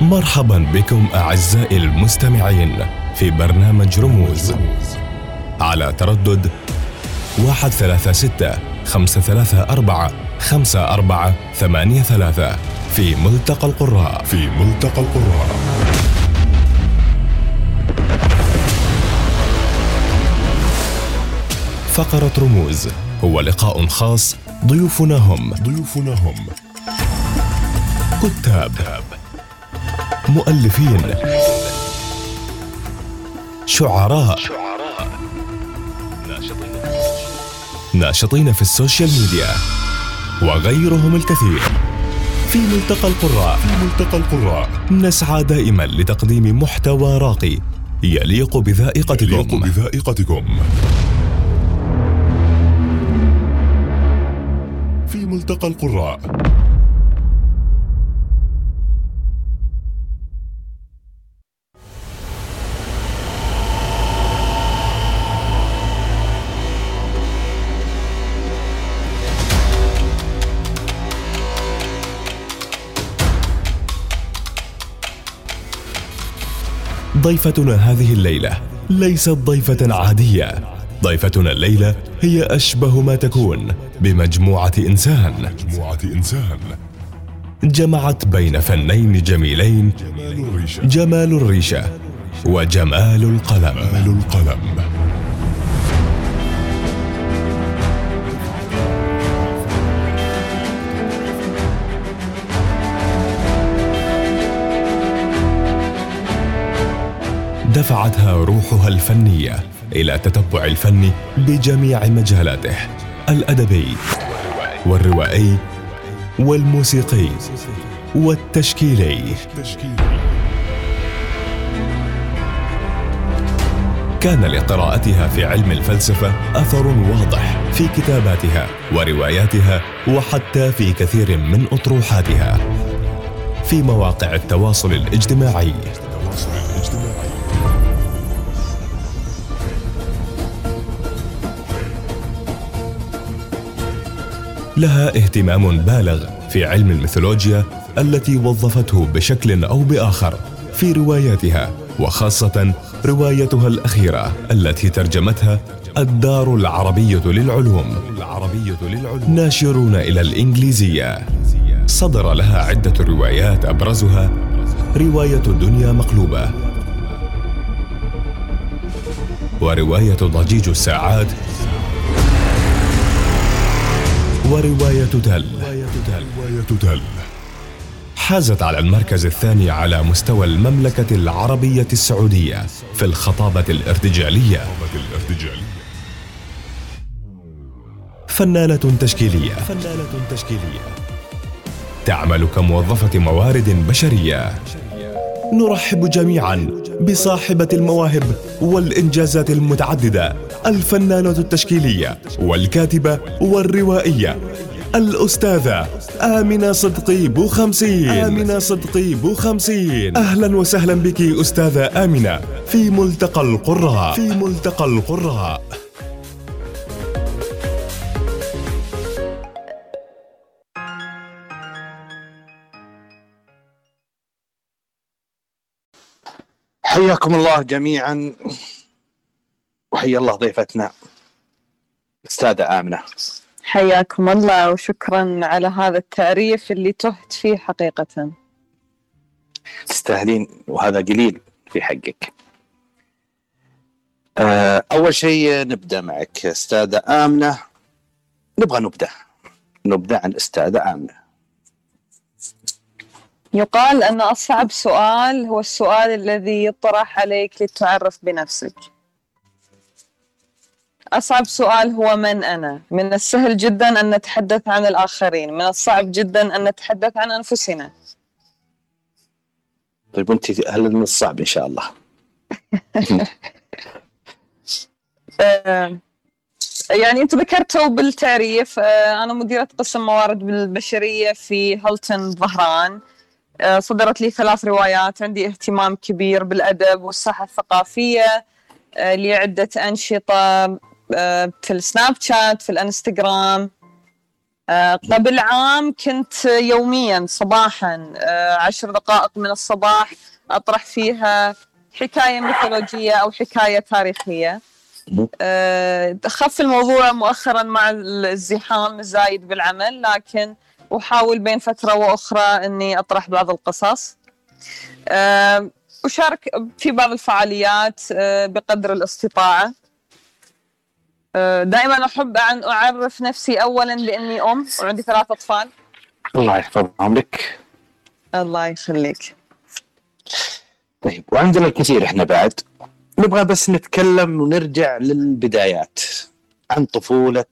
مرحبا بكم أعزائي المستمعين في برنامج رموز. على تردد 136 534 54 83 في ملتقى القراء. في ملتقى القراء. فقرة رموز. هو لقاء خاص ضيوفنا هم. ضيوفنا هم. كتاب. مؤلفين. شعراء. ناشطين في السوشيال ميديا. وغيرهم الكثير. في ملتقى القراء. في ملتقى القراء. نسعى دائما لتقديم محتوى راقي يليق يليق بذائقتكم بذائقتكم. في ملتقى القراء. ضيفتنا هذه الليلة ليست ضيفة عادية. ضيفتنا الليلة هي أشبه ما تكون بمجموعة إنسان. مجموعة إنسان. جمعت بين فنين جميلين جمال الريشة. جمال الريشة وجمال القلم. جمال القلم. دفعتها روحها الفنية إلى تتبع الفن بجميع مجالاته الأدبي والروائي والموسيقي والتشكيلي. تشكيل كان لقراءتها في علم الفلسفة أثر واضح في كتاباتها ورواياتها وحتى في كثير من أطروحاتها في مواقع التواصل الاجتماعي. لها اهتمام بالغ في علم الميثولوجيا التي وظفته بشكل أو بآخر في رواياتها وخاصة روايتها الأخيرة التي ترجمتها الدار العربية للعلوم. ناشرون إلى الإنجليزية. صدر لها عدة روايات أبرزها. رواية دنيا مقلوبة. ورواية ضجيج الساعات ورواية تل. رواية تل. حازت على المركز الثاني على مستوى المملكة العربية السعودية في الخطابة الارتجالية. فنانة تشكيلية فنانة تشكيلية. تعمل كموظفة موارد بشرية. نرحب جميعا بصاحبة المواهب والإنجازات المتعددة الفنانة التشكيلية والكاتبة والروائية الأستاذة آمنة صدقي بو خمسين. آمنة صدقي بو خمسين. أهلا وسهلا بك أستاذة آمنة في ملتقى القراء. في ملتقى القراء. حياكم الله جميعا. وحيا الله ضيفتنا أستاذة آمنة. حياكم الله وشكرا على هذا التعريف اللي تهت فيه حقيقة. تستاهلين وهذا قليل في حقك. آه، أول شيء نبدأ معك أستاذة آمنة. نبغى نبدأ. نبدأ عن أستاذة آمنة. يقال أن أصعب سؤال هو السؤال الذي يطرح عليك لتعرف بنفسك. أصعب سؤال هو من أنا؟ من السهل جدا أن نتحدث عن الآخرين من الصعب جدا أن نتحدث عن أنفسنا. طيب وأنت هل من الصعب إن شاء الله؟ يعني أنت ذكرته بالتعريف آه، أنا مديرة قسم موارد بالبشرية في هلتون ظهران. صدرت لي ثلاث روايات. عندي اهتمام كبير بالأدب والساحة الثقافية آه، لي عدة أنشطة آه، في السناب شات في الانستغرام. آه، قبل عام كنت يوميا صباحا آه، عشر دقائق من الصباح أطرح فيها حكاية ميثولوجية أو حكاية تاريخية. آه، خف الموضوع مؤخرا مع الزحام الزايد بالعمل لكن أحاول بين فترة وأخرى أني أطرح بعض القصص. أشارك في بعض الفعاليات آه، بقدر الاستطاعة. آه، دائما أحب أن أعرف نفسي أولا بأني أم وعندي ثلاث أطفال. الله يحفظهم لك الله يخليك. طيب وعندنا الكثير إحنا بعد. نبغى بس نتكلم ونرجع للبدايات عن طفولة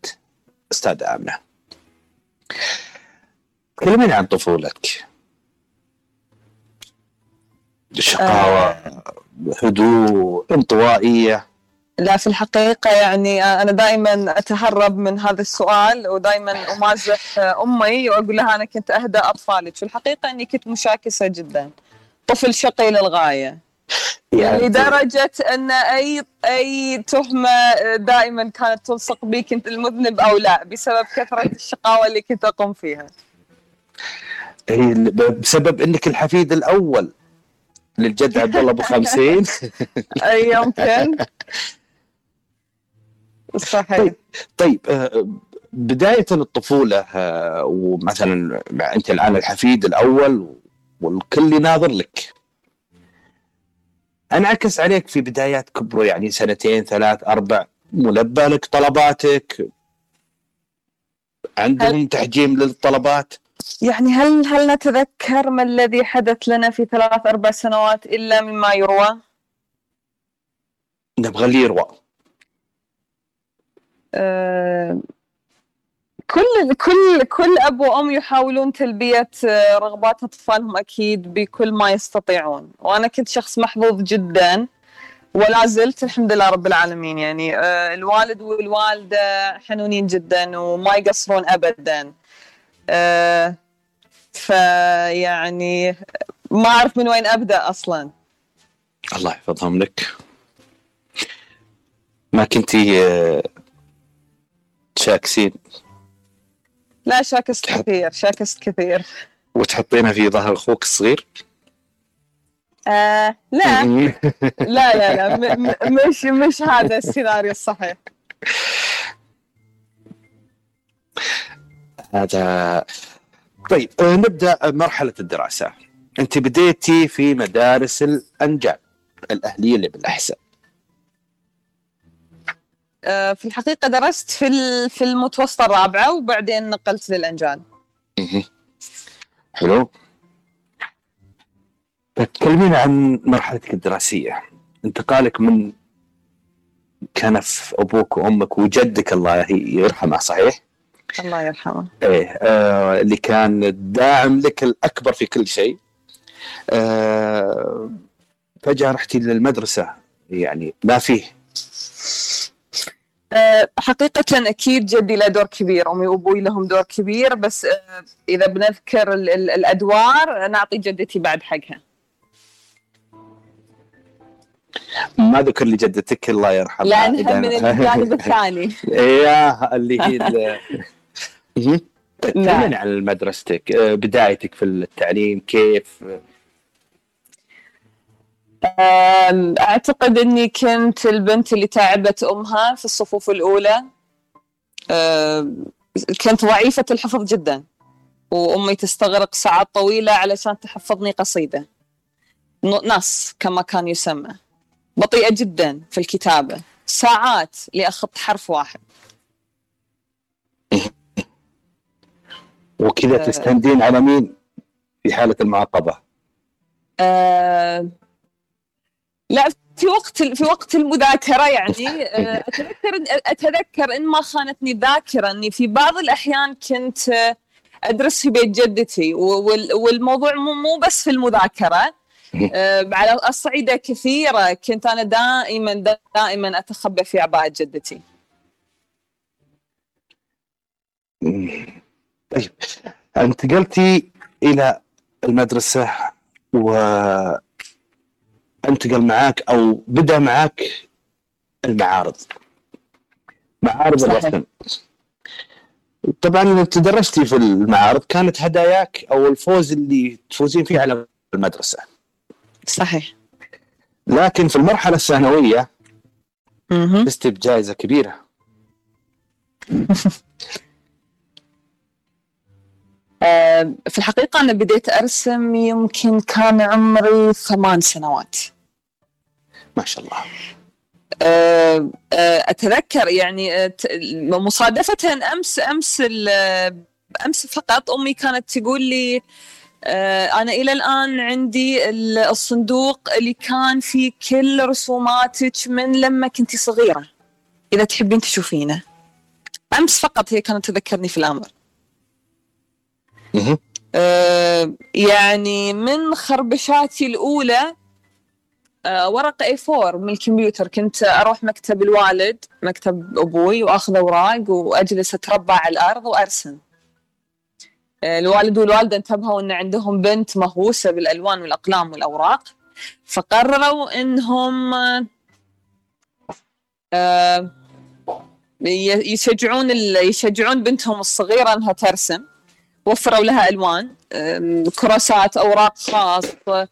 أستاذ آمنة كلميني عن طفولتك. شقاوة هدوء انطوائية. لا في الحقيقة يعني أنا دائما أتهرب من هذا السؤال ودائما أمازح أمي وأقول لها أنا كنت أهدى أطفالك في الحقيقة أني كنت مشاكسة جدا. طفل شقي للغاية. يعني لدرجة أن أي أي تهمة دائما كانت تلصق بي كنت المذنب أو لا بسبب كثرة الشقاوة اللي كنت أقوم فيها. هي بسبب إنك الحفيد الأول للجد عبد الله أبو خمسين. أي يمكن صحيح. طيب آه، بداية الطفولة آه، ومثلا أنت الآن الحفيد الأول والكل يناظر لك. انعكس عليك في بدايات كبره يعني سنتين ثلاث أربع ملبى لك طلباتك. عندهم تحجيم للطلبات. يعني هل هل نتذكر ما الذي حدث لنا في ثلاث أربع سنوات إلا مما يروى؟ نبغى اللي يروى. آه، كل كل كل أب وأم يحاولون تلبية آه، رغبات أطفالهم أكيد بكل ما يستطيعون. وأنا كنت شخص محظوظ جدا ولا زلت الحمد لله رب العالمين. يعني آه، الوالد والوالدة حنونين جدا وما يقصرون ابدا. فيعني ما أعرف من وين أبدأ أصلا. الله يحفظهم لك. ما كنتي آه، تشاكسين؟ لا شاكست كثير شاكست كثير. وتحطينها في ظهر أخوك الصغير؟ آه لا. لا لا لا م- م- مش مش هذا السيناريو الصحيح. هذا. طيب آه، نبدأ مرحلة الدراسة. أنت بديتي في مدارس الأنجاب الأهلية اللي بالاحساء آه في الحقيقة درست في في المتوسطة الرابعة وبعدين نقلت للأنجال مهم. حلو. تكلمينا عن مرحلتك الدراسية. انتقالك من كنف أبوك وأمك وجدك الله يرحمه صحيح؟ الله يرحمه. إيه آه اللي كان الداعم لك الأكبر في كل شيء. آه فجاه رحتي للمدرسة يعني ما فيه. آه، حقيقة أكيد جدي له دور كبير أمي وأبوي لهم دور كبير بس آه، إذا بنذكر ال- ال- الأدوار نعطي جدتي بعد حقها. ما ذكر لي جدتك الله يرحمها. لأنها من الجانب الثاني. اياه اللي هي. نعم. عن مدرستك آه، بدايتك في التعليم كيف؟ آم، أعتقد أني كنت البنت اللي تعبت أمها في الصفوف الأولى. آم، كنت ضعيفة الحفظ جدا وأمي تستغرق ساعات طويلة علشان تحفظني قصيدة. ن- نص كما كان يسمى. بطيئة جدا في الكتابة. ساعات لأخط حرف واحد. وكذا آه. تستندين على مين في حالة المعاقبة؟ آه، لا في وقت في وقت المذاكرة يعني آه، أتذكر أتذكر إن ما خانتني الذاكره إني في بعض الأحيان كنت آه، أدرس في بيت جدتي وال- والموضوع مو مو بس في المذاكرة آه، على اصعده كثيرة كنت أنا دائما دائما أتخبى في عباءه جدتي. طيب انتقلتي إلى المدرسة و انتقل معاك أو بدأ معاك المعارض. معارض. الرسم طبعا انت درستي في المعارض كانت هداياك أو الفوز اللي تفوزين فيه على المدرسة. صحيح. لكن في المرحلة الثانوية. فزتي بجائزه كبيره في الحقيقة أنا بديت أرسم يمكن كان عمري ثمان سنوات. ما شاء الله. أتذكر يعني مصادفة أمس أمس ال- أمس فقط أمي كانت تقول لي أنا إلى الآن عندي ال- الصندوق اللي كان فيه كل رسوماتك من لما كنت صغيرة إذا تحبين تشوفينه. أمس فقط هي كانت تذكرني في الأمر. آه، يعني من خربشاتي الأولى آه، ورقة A4 من الكمبيوتر. كنت أروح مكتب الوالد مكتب أبوي وأخذ أوراق وأجلس أتربع على الأرض وأرسم. آه، الوالد والوالدة انتبهوا أن عندهم بنت مهووسة بالألوان والأقلام والأوراق فقرروا أنهم يشجعون يشجعون بنتهم الصغيرة أنها ترسم. وفروا لها ألوان كراسات أوراق خاصه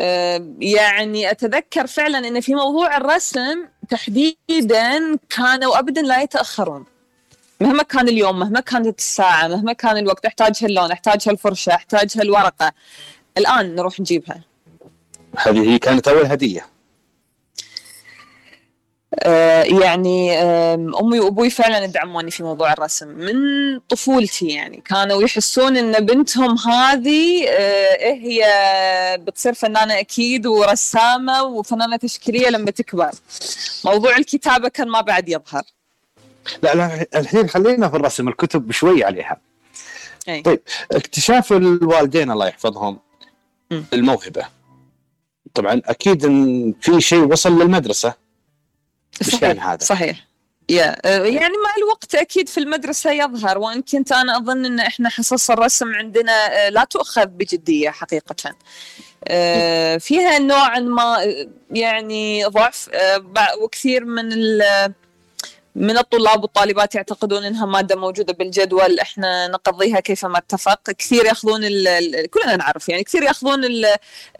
أم، يعني أتذكر فعلا إن في موضوع الرسم تحديدا كانوا ابدا لا يتأخرون. مهما كان اليوم مهما كانت الساعة مهما كان الوقت أحتاج هاللون أحتاج هالفرشة أحتاج هالورقة. الآن نروح نجيبها. هذه هي كانت أول هدية. يعني آم، أمي وأبوي فعلا دعموني في موضوع الرسم من طفولتي يعني. كانوا يحسون إن بنتهم هذه آه، إيه هي بتصير فنانة أكيد ورسامة وفنانة تشكيلية لما تكبر. موضوع الكتابة كان ما بعد يظهر. لا لا الحين خلينا في الرسم الكتب شوي عليها. أي. طيب اكتشاف الوالدين الله يحفظهم م. الموهبة. طبعا أكيد إن في شيء وصل للمدرسة. صحيح هذا؟ صحيح يا آه، يعني مع الوقت أكيد في المدرسة يظهر وإن كنت أنا أظن إن إحنا حصص الرسم عندنا آه، لا تؤخذ بجدية حقيقة آه، فيها نوعا ما يعني ضعف وكثير من من الطلاب والطالبات يعتقدون إنها مادة موجودة بالجدول إحنا نقضيها كيفما اتفق. كثير ياخذون كلنا نعرف يعني كثير ياخذون ال-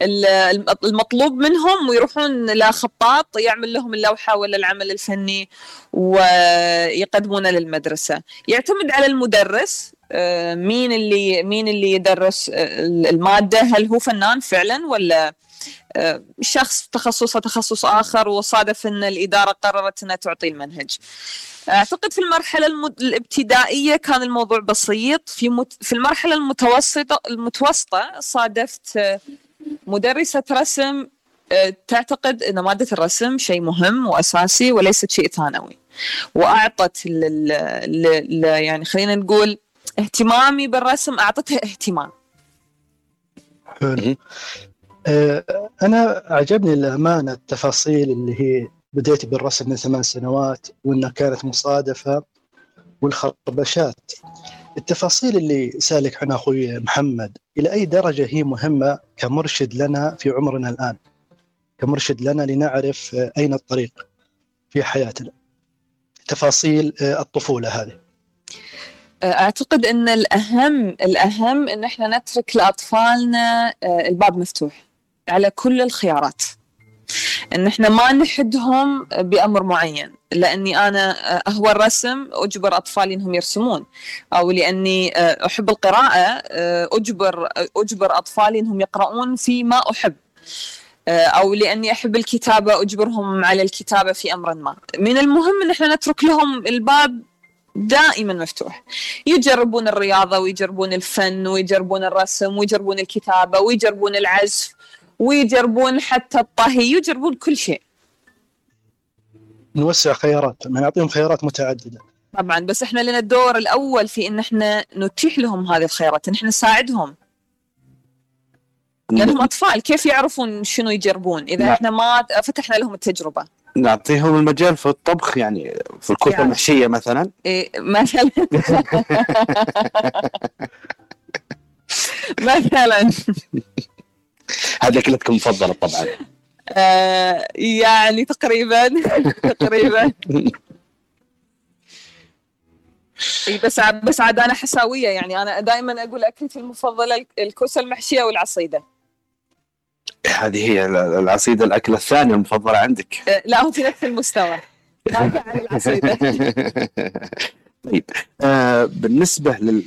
ال- المطلوب منهم ويروحون لخطاط يعمل لهم اللوحة ولا العمل الفني ويقدمونه للمدرسة. يعتمد على المدرس آه، مين اللي مين اللي يدرس المادة هل هو فنان فعلا ولا شخص تخصصه تخصص آخر وصادف إن الإدارة قررت إنها تعطي المنهج. أعتقد في المرحلة المد... الابتدائية كان الموضوع بسيط في مت... في المرحلة المتوسطة المتوسطة صادفت آه، مدرسة رسم آه، تعتقد إن مادة الرسم شيء مهم وأساسي وليست شيء ثانوي. وأعطت ل... ل... ل... ل... يعني خلينا نقول اهتمامي بالرسم أعطتها اهتمام. آه، أنا عجبني الأمانة التفاصيل اللي هي بديت بالرسم من ثمان سنوات وإنها كانت مصادفة والخربشات. التفاصيل اللي سألك عنها أخوي محمد إلى أي درجة هي مهمة كمرشد لنا في عمرنا الآن؟ كمرشد لنا لنعرف آه، أين الطريق في حياتنا. تفاصيل آه، الطفولة هذه. أعتقد إن الأهم الأهم إن إحنا نترك لأطفالنا آه، الباب مفتوح. على كل الخيارات. إن إحنا ما نحدهم بأمر معين لأني أنا اهوى الرسم أجبر أطفالي إنهم يرسمون أو لأني أحب القراءة أجبر أجبر أطفالي إنهم يقرؤون فيما أحب آه، أو لأني أحب الكتابة أجبرهم على الكتابة في أمر ما. من المهم إن إحنا نترك لهم الباب دائما مفتوح. يجربون الرياضة ويجربون الفن ويجربون الرسم ويجربون الكتابة ويجربون العزف. ويجربون حتى الطهي يجربون كل شيء. نوسع خيارات ما نعطيهم خيارات متعددة. طبعا بس إحنا لنا الدور الأول في إن إحنا نتيح لهم هذه الخيارات إن إحنا نساعدهم. لأنهم أطفال كيف يعرفون شنو يجربون؟ إذا نعم. إحنا ما فتحنا لهم التجربة. نعطيهم المجال في الطبخ يعني في الكتب يعني. المحشية مثلا. إيه مثلا. مثلا. هذه أكلتكم المفضلة طبعا. آه يعني تقريبا تقريبا. بس عاد بس عاد أنا حساوية يعني أنا دائما أقول أكلتي المفضلة الك- الكوسة المحشية والعصيدة. هذه هي ال- العصيدة الأكلة الثانية المفضلة عندك. أه، لا هو في نفس المستوى. عن العصيدة. طيب آه بالنسبة لل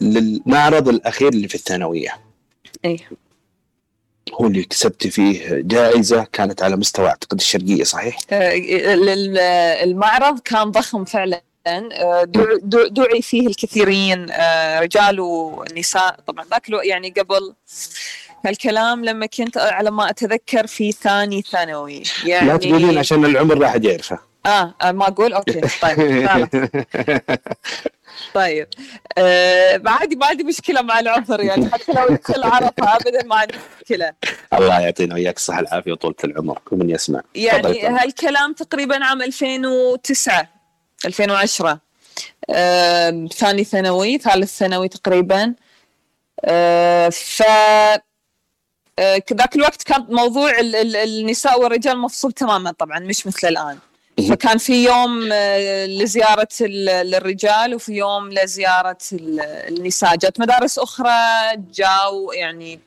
للمعرض الأخير اللي في الثانوية. إي. هو اللي كسبت فيه جائزة كانت على مستوى أعتقد الشرقية صحيح؟ ال- المعرض كان ضخم فعلا. دع- دعي فيه الكثيرين أه، رجال ونساء. طبعا ذاك يعني قبل هالكلام لما كنت على ما أتذكر في ثاني ثانوي. يعني لا تقولين عشان العمر لا احد يعرفه. آه آه، ما أقول أوكي طيب. طيب. آه عادي ما عندي مشكلة مع العمر يعني حتى لو يدخل عرفة ابدا ما عندي مشكلة. الله يعطينا وياك الصحة العافيه وطولة العمر ومن يسمع. يعني. هالكلام تقريبا عام 2009 2010 آه ثاني ثانوي ثالث ثانوي تقريبا. آه ف آه، ذاك الوقت كان موضوع ال- ال- النساء والرجال مفصول تماما طبعا مش مثل الآن. فكان في يوم آه، لزيارة ال- الرجال وفي يوم لزيارة ال- النساء. جات مدارس أخرى جاوا يعني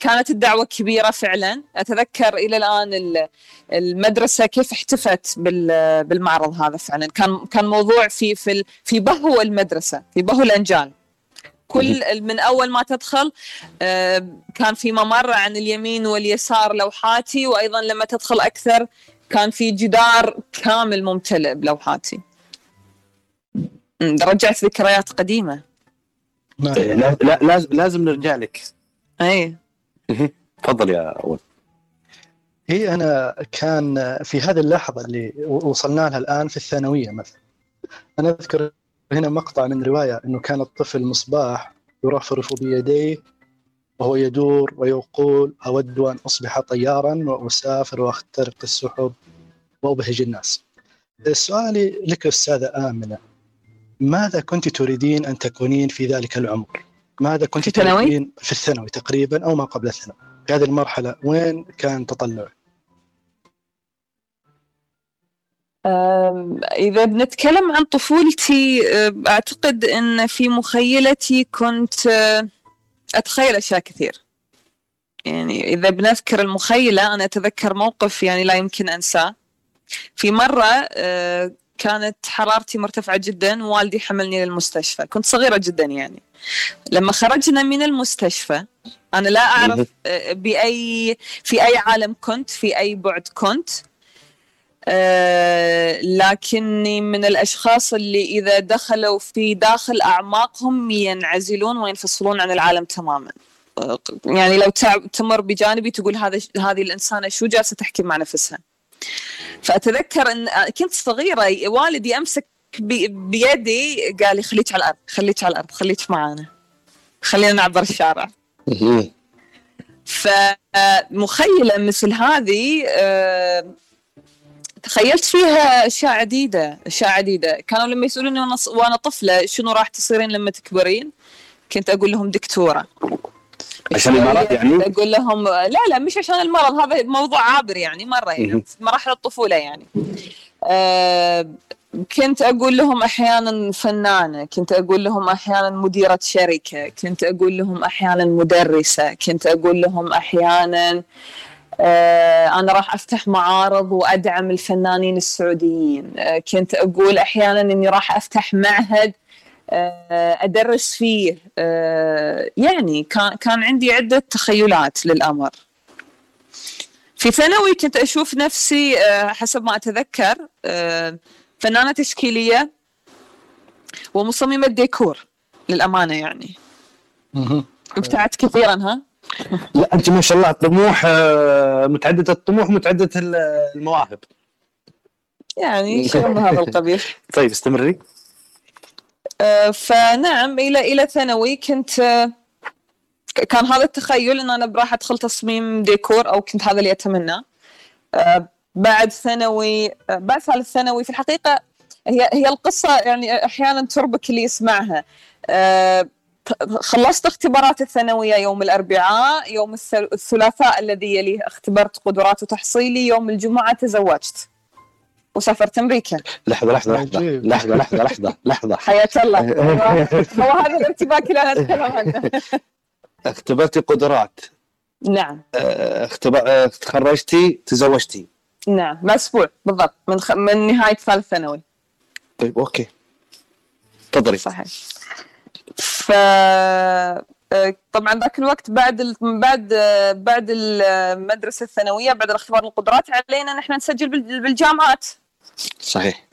كانت الدعوة كبيرة فعلا. أتذكر إلى الآن ال- المدرسة كيف احتفت بال- بالمعرض هذا فعلا. كان كان موضوع في في في بهو المدرسة في بهو الأنجال كل من أول ما تدخل آه، كان في ممر عن اليمين واليسار لوحاتي وأيضا لما تدخل أكثر كان في جدار كامل ممتلئ بلوحاتي. رجعت ذكريات قديمة. نعم. إيه، لا لا لازم لازم نرجع لك. اي تفضل يا أول. هي أنا كان في هذه اللحظة اللي وصلنا لها الآن في الثانوية مثلا. أنا أذكر هنا مقطع من رواية إنه كان الطفل مصباح يرفرف بيديه وهو يدور ويقول أود أن أصبح طيارا وأسافر وأخترق السحب وأبهج الناس. سؤالي لك أستاذة آمنة ماذا كنت تريدين أن تكونين في ذلك العمر؟ ماذا كنت؟ تريدين في الثانوي تقريبا أو ما قبل الثانوي؟ في هذه المرحلة وين كان تطلعك؟ إذا بنتكلم عن طفولتي أعتقد أن في مخيلتي كنت أتخيل أشياء كثير. يعني إذا بنذكر المخيلة أنا أتذكر موقف يعني لا يمكن أنساه. في مرة أه، كانت حرارتي مرتفعة جدا ووالدي حملني للمستشفى. كنت صغيرة جدا يعني. لما خرجنا من المستشفى أنا لا أعرف أه، بأي في أي عالم كنت في أي بعد كنت. آه، لكني من الأشخاص اللي إذا دخلوا في داخل أعماقهم ينعزلون وينفصلون عن العالم تماما. آه، يعني لو تمر بجانبي تقول هذا هذه الإنسانة شو جالسة تحكي مع نفسها. فأتذكر أن كنت صغيرة والدي أمسك بي- بيدي قال لي خليك على الأرض خليك على الأرض خليك معانا. خلينا نعبر الشارع. فمخيلة مثل هذه آه، تخيلت فيها أشياء عديدة أشياء عديدة. كانوا لما يسألوني وأنا طفلة شنو راح تصيرين لما تكبرين كنت أقول لهم دكتورة. عشان المرض يعني؟ أقول لهم لا لا مش عشان المرض هذا موضوع عابر يعني مرة يعني مراحل الطفولة يعني. آه كنت أقول لهم أحيانا فنانة كنت أقول لهم أحيانا مديرة شركة كنت أقول لهم أحيانا مدرسة كنت أقول لهم أحيانا آه، أنا راح أفتح معارض وأدعم الفنانين السعوديين. آه، كنت أقول أحيانا أني راح أفتح معهد آه، أدرس فيه. يعني كان كان عندي عدة تخيلات للأمر. في ثانوي كنت أشوف نفسي حسب ما أتذكر آه، فنانة تشكيلية ومصممة ديكور للأمانة يعني. ابتعدت كثيرا ها؟ لا أنت ما شاء الله طموح آه، متعدده الطموح متعدده المواهب. يعني شيء من هذا القبيل طيب استمري. آه، فنعم إلى إلى ثانوي كنت آه، كان هذا التخيل إن أنا راح أدخل تصميم ديكور أو كنت هذا اللي أتمناه. بعد ثانوي بعد ثالث ثانوي في الحقيقة هي هي القصة يعني أحيانا تربك اللي يسمعها. خلصت اختبارات الثانوية يوم الأربعاء يوم الثل- الثلاثاء الذي يليه اختبرت قدرات وتحصيلي يوم الجمعة تزوجت. وسافرت أمريكا. لحظة لحظة لحظة. لحظة لحظة لحظة لحظة. حياة الله. هو هذا الارتباك اللي أنا اتكلم عنه. اختبرتي قدرات. نعم. أه، اختبر أه، تخرجتي تزوجتي. نعم. باسبوع بالضبط. من خ... من نهاية ثالث ثانوي. طيب أوكي. تفضلي. صحيح. ف آه، طبعا ذاك الوقت بعد ال... بعد بعد المدرسة الثانوية بعد الاختبار القدرات علينا نحن نسجل بال- بالجامعات. صحيح.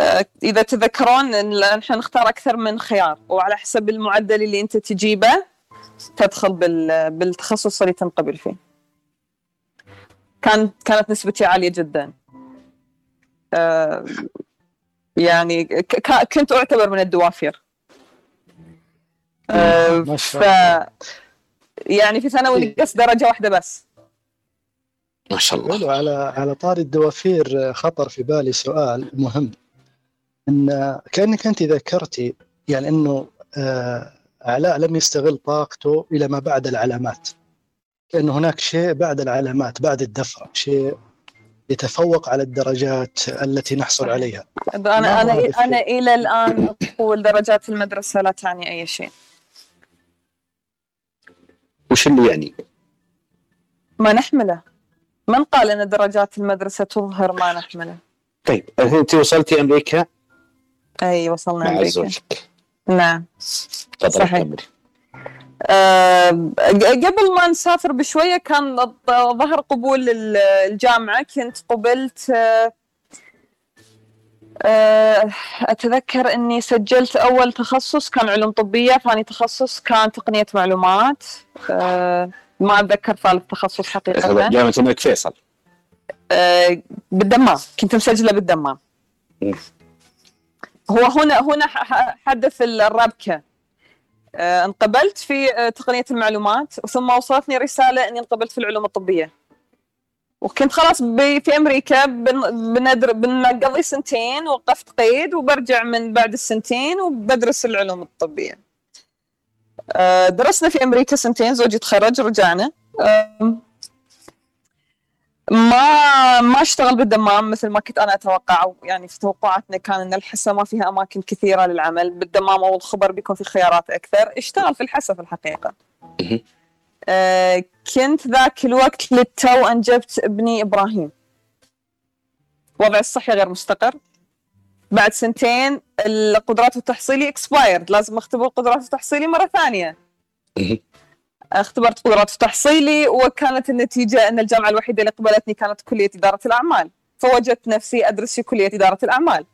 آه، إذا تذكرون إن نحن نختار أكثر من خيار وعلى حسب المعدل اللي أنت تجيبه تدخل بال... بالتخصص اللي تنقبل فيه. كان كانت نسبتي عالية جدا. آه، يعني ك... ك- كنت أعتبر من الدوافير. آه، ما شاء ف يعني في ثانوي نقص درجة واحدة بس. ما شاء الله. حلو. على على طاري الدوافير خطر في بالي سؤال مهم. إن كأنك أنت ذكرتي يعني إنه آه، علاء لم يستغل طاقته إلى ما بعد العلامات. كأن هناك شيء بعد العلامات بعد الدفرة شيء يتفوق على الدرجات التي نحصل. عليها أنا أنا؟ أنا إلى الآن أقول درجات المدرسة لا تعني أي شيء وش اللي يعني؟ ما نحمله من قال إن درجات المدرسة تظهر ما نحمله طيب الحين أنت وصلتي أمريكا أي وصلنا مع أمريكا زوجك نعم صحيح. آه، قبل ما نسافر بشوية كان ظهر قبول ال- الجامعة. كنت قبلت آه، أتذكر إني سجلت أول تخصص كان علوم طبية ثاني تخصص كان تقنية معلومات. آه، ما أتذكر ثالث تخصص حقيقة. جامعة الملك فيصل. بالدمام. كنت مسجلة بالدمام. هو هنا هنا حدث الربكة. انقبلت في آه، تقنية المعلومات ثم وصلتني رسالة إني انقبلت في العلوم الطبية. وكنت خلاص في أمريكا بن- بندر بنقضي سنتين وقفت قيد وبرجع من بعد السنتين وبدرس العلوم الطبية. آه، درسنا في أمريكا سنتين زوجي تخرج رجعنا. ما ما اشتغل بالدمام مثل ما كنت أنا أتوقع يعني في توقعاتنا كان إن الحسا ما فيها أماكن كثيرة للعمل. بالدمام أو الخبر بيكون في خيارات أكثر. اشتغل في الحسا في الحقيقة. آه كنت ذاك الوقت للتو انجبت ابني إبراهيم. وضعي الصحي غير مستقر. بعد سنتين القدرات التحصيلي اكسبايرد لازم أختبر قدرات التحصيلي مرة ثانية. مهم. اختبرت قدرات تحصيلي وكانت النتيجة أن الجامعة الوحيدة اللي قبلتني كانت كلية إدارة الأعمال. فوجدت نفسي أدرس في كلية إدارة الأعمال.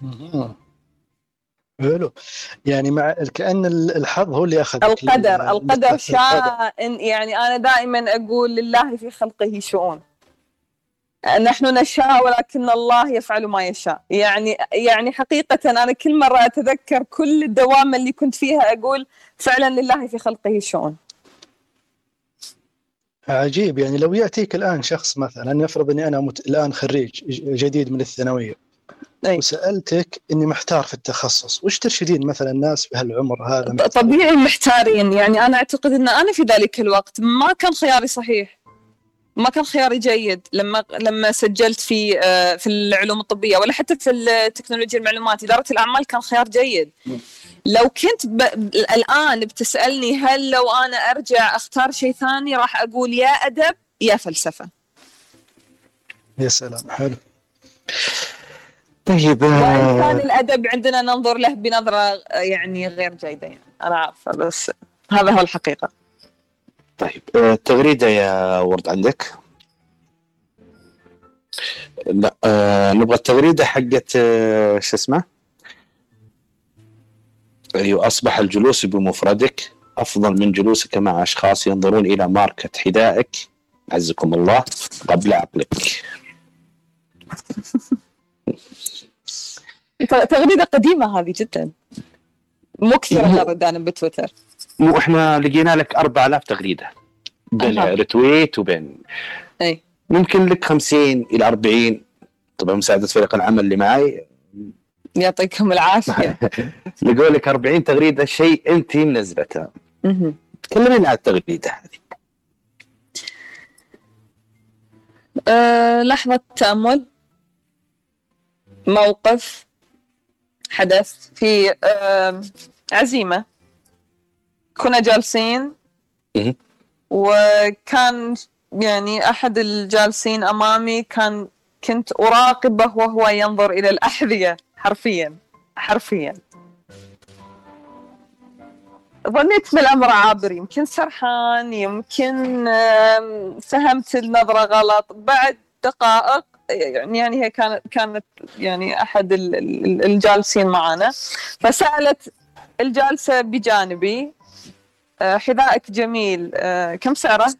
مهم. حلو. يعني مع كأن الحظ هو اللي أخذ. القدر القدر شاء إن- يعني أنا دائما أقول لله في خلقه شؤون. نحن نشاء ولكن الله يفعل ما يشاء. يعني يعني حقيقة أنا كل مرة أتذكر كل الدوام اللي كنت فيها أقول فعلا لله في خلقه شؤون. عجيب. يعني لو يأتيك الآن شخص مثلا نفرض أني أنا مت... الآن خريج جديد من الثانوية أي. وسألتك أني محتار في التخصص وش ترشدين مثلا الناس بهالعمر هذا؟ طبيعي محتارين يعني أنا أعتقد أن أنا في ذلك الوقت ما كان خياري صحيح. ما كان خياري جيد لما لما سجلت في آه، في العلوم الطبية ولا حتى في التكنولوجيا المعلومات. إدارة الأعمال كان خيار جيد. لو كنت ب... الآن بتسألني هل لو أنا أرجع أختار شيء ثاني راح أقول يا أدب يا فلسفة. يا سلام. حلو. طيب وإن آه، كان الأدب عندنا ننظر له بنظرة آه، يعني غير جيدة يعني. أنا عارفة بس هذا هو الحقيقة. طيب آه، تغريده يا ورد عندك؟ لا آه نبغى التغريدة حقت آه شو اسمه؟ أيوه أصبح الجلوس بمفردك أفضل من جلوسك مع أشخاص ينظرون إلى ماركة حذائك. عزكم الله قبل عقلك. تغريدة قديمة هذه جدا. مكثره دانا بتويتر مو إحنا لقينا لك 4000 تغريدة بين أها. رتويت وبين أي. ممكن لك 50 إلى 40 طبعا مساعدة فريق العمل اللي معي. يعطيكم العافية. لقوا لك 40 تغريدة شيء أنت منزلتها مهم. تكلمين عن التغريدة هذه. أه لحظة تأمل. موقف. حدث في أه عزيمة. كنا جالسين. وكان يعني أحد الجالسين أمامي كان كنت أراقبه وهو ينظر إلى الأحذية حرفيا حرفيا. ظنيت ان الامر عابر يمكن سرحان يمكن فهمت النظرة غلط. بعد دقائق يعني يعني هي كانت كانت يعني أحد ال- ال- الجالسين معنا. فسألت الجالسة بجانبي حذائك جميل. آه، كم سعره؟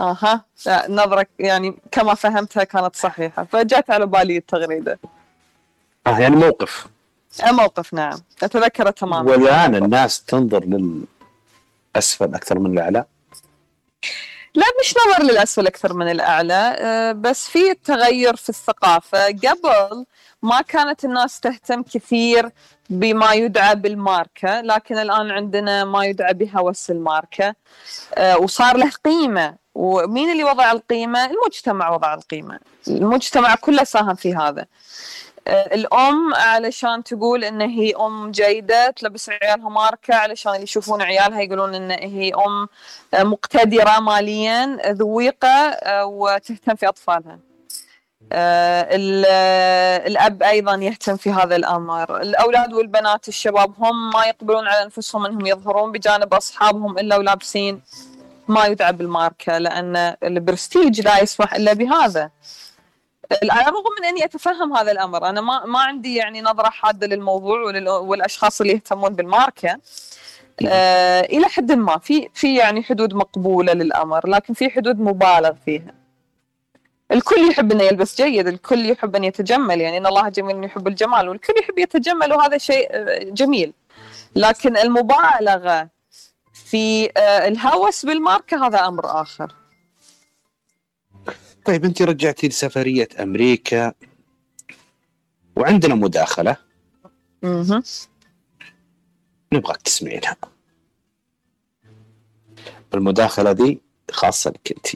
آها لا، نظرك يعني كما فهمتها كانت صحيحة. فجات على بالي التغريدة. آه يعني موقف. موقف نعم. اتذكره تماما. والآن الناس تنظر للأسفل أكثر من الأعلى. لا مش نظر للأسفل أكثر من الأعلى آه، بس في تغير في الثقافة. قبل ما كانت الناس تهتم كثير بما يدعى بالماركة لكن الآن عندنا ما يدعى بهوس الماركة آه، وصار له قيمة. ومين اللي وضع القيمة؟ المجتمع وضع القيمة. المجتمع كله ساهم في هذا. آه، الأم علشان تقول إن هي أم جيدة تلبس عيالها ماركة علشان اللي يشوفون عيالها يقولون إن هي أم آه، مقتدرة ماليا ذويقة آه، وتهتم في أطفالها. ال- آه، الأب أيضا يهتم في هذا الأمر. الأولاد والبنات الشباب هم ما يقبلون على أنفسهم أنهم يظهرون بجانب أصحابهم إلا ولابسين ما يدعى بالماركة لأن البرستيج لا يسمح إلا بهذا. على الرغم من إني أتفهم هذا الأمر أنا ما ما عندي يعني نظرة حادة للموضوع والأشخاص اللي يهتمون بالماركة. آه إلى حد ما في في يعني حدود مقبولة للأمر لكن في حدود مبالغ فيها. الكل يحب إنه يلبس جيد الكل يحب إن يتجمل يعني إن الله جميل يحب الجمال والكل يحب يتجمل وهذا شيء آه، جميل. لكن المبالغة في آه، الهوس بالماركة هذا أمر آخر. طيب أنت رجعتي لسفرية أمريكا وعندنا مداخلة. مهم. نبغاك تسمعينها. المداخلة دي خاصة لك أنت.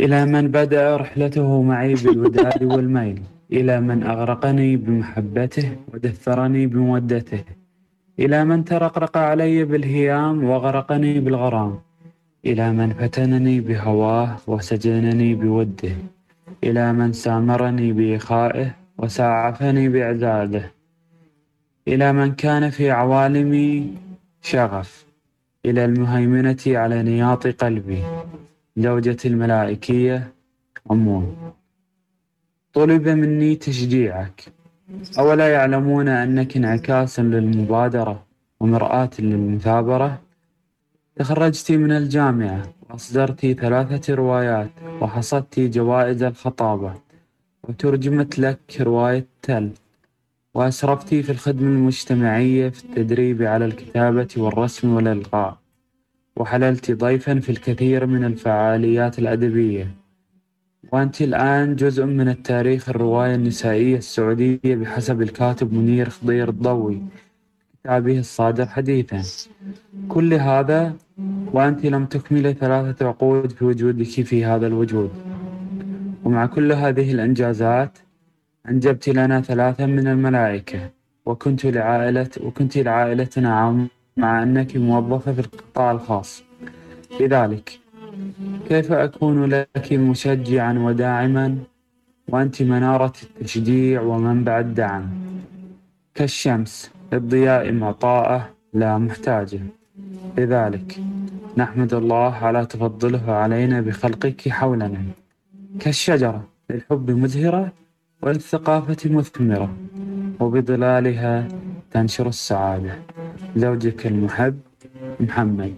إلى من بدأ رحلته معي بالوداد والميل. إلى من أغرقني بمحبته ودثرني بمودته. إلى من ترقرق علي بالهيام وغرقني بالغرام. إلى من فتنني بهواه وسجنني بوده إلى من سامرني بإخائه وساعفني بإعداده إلى من كان في عوالمي شغف إلى المهيمنة على نياط قلبي زوجة الملائكية أمون. طلب مني تشجيعك. أولا يعلمون أنك انعكاس للمبادرة ومرآة للمثابرة تخرجت من الجامعة وأصدرت ثلاثة روايات وحصدت جوائز الخطابة وترجمت لك رواية تل وأسرفت في الخدمة المجتمعية في التدريب على الكتابة والرسم والإلقاء وحللت ضيفا في الكثير من الفعاليات الأدبية. وأنت الآن جزء من التاريخ الرواية النسائية السعودية بحسب الكاتب منير خضير الضوي. كتابه الصادر حديثا. كل هذا وأنت لم تكملي ثلاثة عقود في وجودك في هذا الوجود. ومع كل هذه الإنجازات أنجبت لنا ثلاثة من الملائكة. وكنت لعائلة وكنت لعائلتنا عام مع أنك موظفة في القطاع الخاص. لذلك كيف أكون لك مشجعا وداعما؟ وأنت منارة التشجيع ومنبع الدعم. كالشمس للضياء معطاءة لا محتاجة. لذلك نحمد الله على تفضله علينا بخلقك حولنا. كالشجرة للحب مزهرة وللثقافة مثمرة وبظلالها تنشر السعادة. زوجك المحب محمد.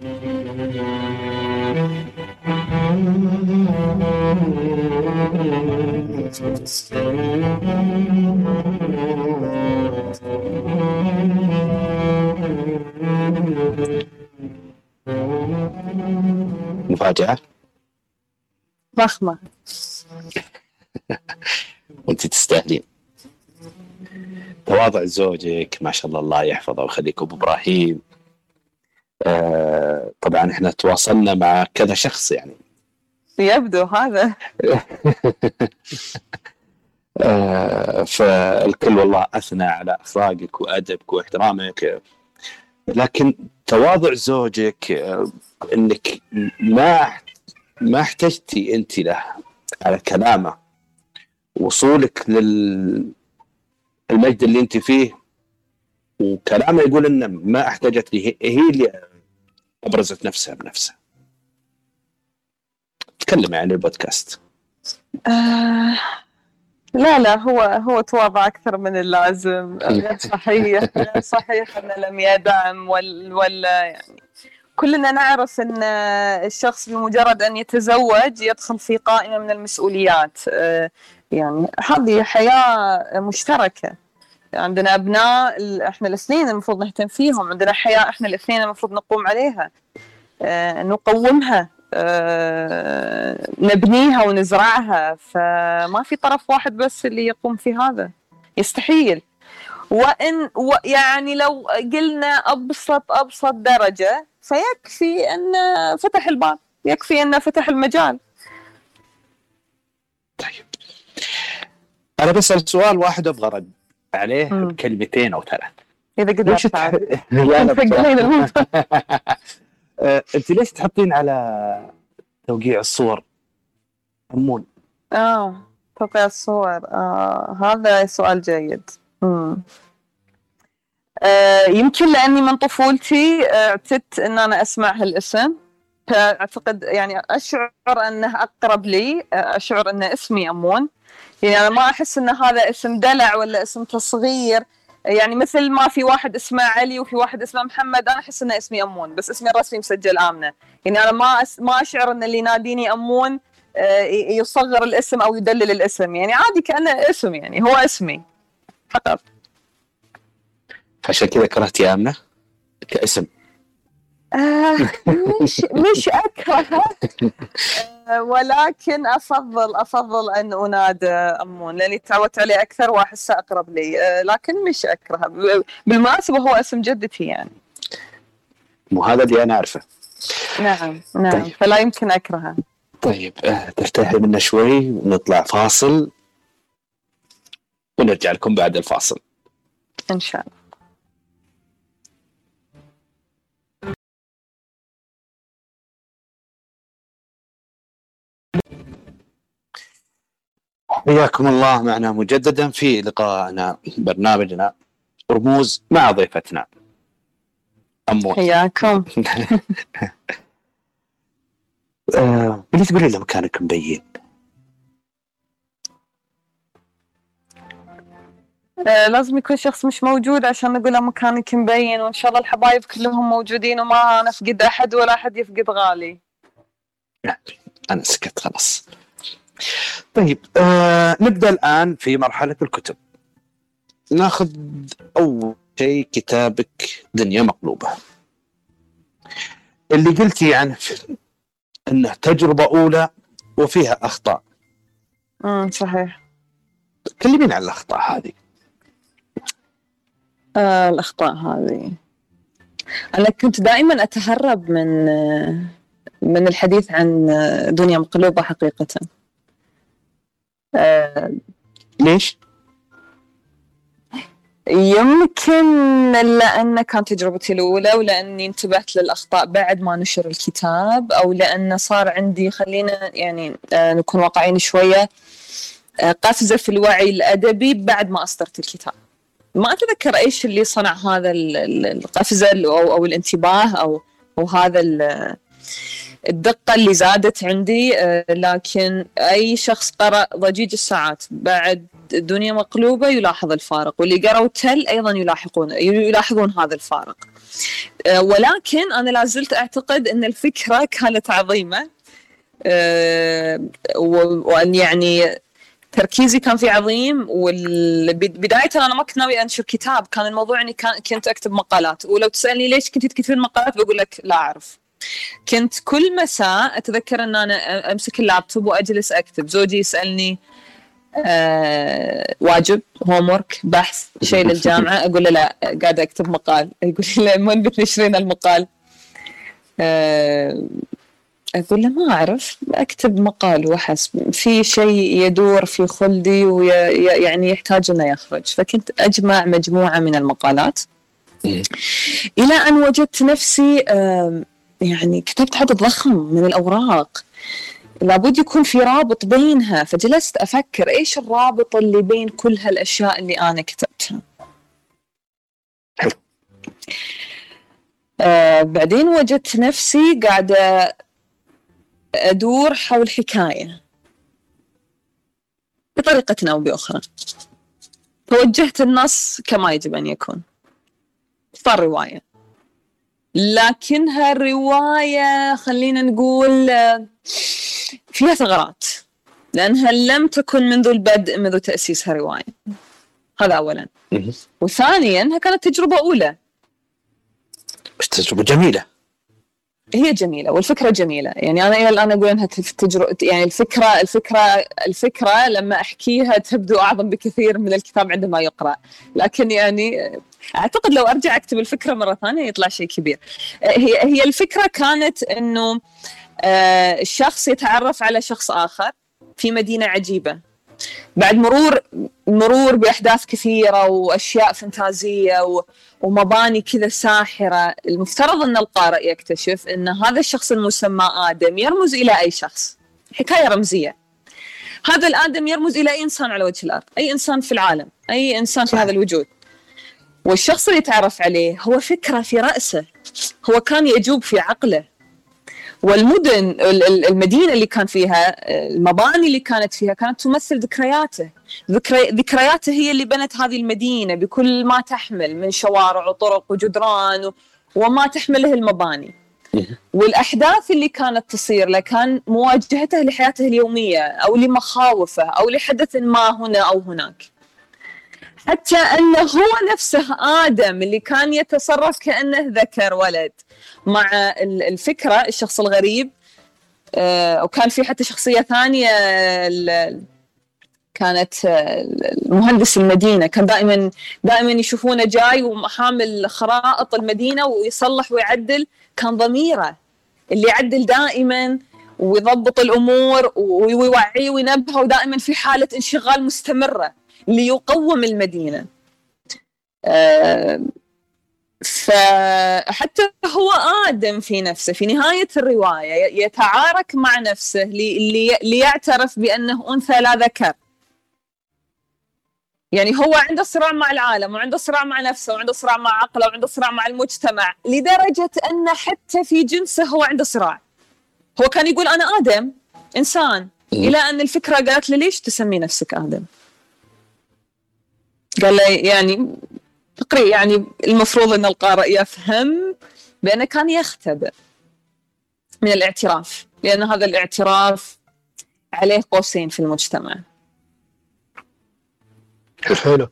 مفاجأة؟ ضخمه وانت تستاهلين تواضع زوجك ما شاء الله الله يحفظه ويخليك أبو إبراهيم. آه طبعا إحنا تواصلنا مع كذا شخص يعني. يبدو هذا. آه، فالكل والله أثنى على أخلاقك وأدبك واحترامك. لكن تواضع زوجك آه، إنك ما ما احتجتي أنت له على كلامه. وصولك لل المجد اللي أنت فيه وكلامه يقول إنه ما احتجت لي هي اللي أبرزت نفسها بنفسها. تكلم عن البودكاست. آه لا لا هو هو تواضع أكثر من اللازم. غير صحيح غير صحيح انه لم يدعم ولا ولا يعني كلنا نعرف أن الشخص بمجرد أن يتزوج يدخل في قائمة من المسؤوليات. آه، يعني هذه حياة مشتركة. عندنا أبناء إحنا الاثنين المفروض نهتم فيهم. عندنا حياة إحنا الاثنين المفروض نقوم عليها. آه، نقومها. نبنيها ونزرعها فما في طرف واحد بس اللي يقوم في هذا. يستحيل. وإن يعني لو قلنا أبسط أبسط درجة فيكفي أن فتح الباب يكفي انه فتح المجال. طيب. أنا بسأل سؤال واحد أبغى رد عليه. بكلمتين أو ثلاث. إذا ليش قدرت تح... لا لا. آه، انت ليش تحطين على توقيع الصور؟ أمون. آه توقيع الصور. آه هذا سؤال جيد. مم. آه يمكن لأني من طفولتي آه، اعتدت إن أنا أسمع هالاسم. فأعتقد يعني أشعر أنه أقرب لي آه، أشعر أن اسمي أمون. يعني أنا ما أحس إن هذا اسم دلع ولا اسم تصغير. يعني مثل ما في واحد اسمه علي وفي واحد اسمه محمد أنا أحس ان اسمي أمون بس اسمي الرسمي مسجل آمنة. يعني أنا ما أس ما أشعر إن اللي يناديني أمون آه، يصغر الاسم أو يدلل الاسم. يعني عادي كأنه اسم يعني هو اسمي. فقط. فعشان كذا كرهتي آمنة كاسم. آه مش مش أكره. آه ولكن أفضل أفضل أن أنادى امون لأني تعودت عليه أكثر واحسه أقرب لي. آه لكن مش اكرهه بالمناسبة هو اسم جدتي يعني. مو هذا اللي أنا أعرفه. نعم نعم. طيب. فلا يمكن أكرهه. طيب ترتاحي منا شوي ونطلع فاصل ونرجع لكم بعد الفاصل. إن شاء الله. حياكم الله. معنا مجددا في لقائنا برنامجنا رموز مع ضيفتنا. أمون حياكم. آه، تقولي له مكانك مبين آه لازم يكون شخص مش موجود عشان نقول مكانك مبين وإن شاء الله الحبايب كلهم موجودين وما نفقد أحد ولا أحد يفقد غالي. أنا سكت خلاص. طيب آه نبدأ الآن في مرحلة الكتب. ناخذ أول شيء كتابك دنيا مقلوبة. اللي قلتي عنه أنه تجربة أولى وفيها أخطاء. امم صحيح. كلمين عن الأخطاء هذه. آه الأخطاء هذه. أنا كنت دائما أتهرب من آه، من الحديث عن آه، دنيا مقلوبة حقيقة. آه، ليش؟ يمكن لأن كانت تجربتي الأولى ولأني انتبهت للأخطاء بعد ما نشر الكتاب أو لأن صار عندي خلينا يعني آه، نكون واقعيين شوية آه، قفزة في الوعي الأدبي بعد ما أصدرت الكتاب ما أتذكر إيش اللي صنع هذا ال- ال- القفزة أو, الانتباه أو أو هذا الدقة اللي زادت عندي آه، لكن أي شخص قرأ ضجيج الساعات بعد الدنيا مقلوبة يلاحظ الفارق واللي قرأوا تل أيضا يلاحقون يلاحظون هذا الفارق. آه، ولكن أنا لازلت أعتقد أن الفكرة كانت عظيمة. آه، وأن يعني تركيزي كان فيه عظيم وبداية أنا ما كنت ناوي أنشر كتاب كان الموضوع أني كان كنت أكتب مقالات. ولو تسألني ليش كنت تكتبين مقالات بقول لك لا أعرف. كنت كل مساء أتذكر أن أنا أمسك اللابتوب وأجلس أكتب. زوجي يسألني آه واجب هومورك بحث شيء للجامعة. أقول له لا قاعدة أكتب مقال. يقول لي لا من بتنشرين المقال. آه أقول له ما أعرف أكتب مقال وحسب في شيء يدور في خلدي ويعني يحتاج أنه يخرج. فكنت أجمع مجموعة من المقالات. مم. إلى أن وجدت نفسي آم، يعني كتبت عدد ضخم من الأوراق. لابد يكون في رابط بينها. فجلست أفكر إيش الرابط اللي بين كل هالأشياء اللي أنا كتبتها. آه بعدين وجدت نفسي قاعدة أدور حول حكاية. بطريقة أو بأخرى. توجهت النص كما يجب أن يكون. صار رواية. لكنها الرواية خلينا نقول فيها ثغرات لأنها لم تكن منذ البدء منذ تأسيسها رواية. هذا أولا. وثانيا كانت تجربة أولى. بس تجربة جميلة. هي جميلة والفكرة جميلة. يعني أنا إلى الآن أقول أنها تجربة يعني الفكرة الفكرة الفكرة لما أحكيها تبدو أعظم بكثير من الكتاب عندما يقرأ. لكن يعني أعتقد لو أرجع أكتب الفكرة مرة ثانية يطلع شيء كبير. هي هي الفكرة كانت أنه آه، الشخص يتعرف على شخص آخر في مدينة عجيبة. بعد مرور مرور بأحداث كثيرة وأشياء فانتازية و ومباني كذا ساحرة المفترض أن القارئ يكتشف أن هذا الشخص المسمى آدم يرمز إلى أي شخص. حكاية رمزية. هذا الآدم يرمز إلى أي إنسان على وجه الأرض؟ أي إنسان في العالم؟ أي إنسان في هذا الوجود؟ والشخص اللي يتعرف عليه هو فكرة في رأسه. هو كان يجوب في عقله. والمدن ال- ال- المدينة اللي كان فيها المباني اللي كانت فيها كانت تمثل ذكرياته. ذكري... ذكرياته هي اللي بنت هذه المدينة بكل ما تحمل من شوارع وطرق وجدران و... وما تحمله المباني. والأحداث اللي كانت تصير له كان مواجهته لحياته اليومية أو لمخاوفه أو لحدث ما هنا أو هناك. حتى أنه هو نفسه آدم اللي كان يتصرف كأنه ذكر ولد. مع ال- الفكرة الشخص الغريب آه، وكان في حتى شخصية ثانية ال- كانت آه، مهندس المدينة. كان دائما دائما يشوفونه جاي وحامل خرائط المدينة ويصلح ويعدل. كان ضميره اللي يعدل دائما ويضبط الأمور ويوعي وينبهه. ودائما في حالة انشغال مستمرة. ليقوم المدينة. آه، فحتى هو آدم في نفسه في نهاية الرواية يتعارك مع نفسه لي- لي- ليعترف بأنه أنثى لا ذكر. يعني هو عنده صراع مع العالم وعنده صراع مع نفسه وعنده صراع مع عقله وعنده صراع مع المجتمع لدرجة أن حتى في جنسه هو عنده صراع. هو كان يقول أنا آدم إنسان. إلى أن الفكرة قالت له ليش تسمي نفسك آدم؟ قال له يعني تقريبا يعني المفروض أن القارئ يفهم بأنه كان يختبئ من الاعتراف لأن هذا الاعتراف عليه قوسين في المجتمع. حلو.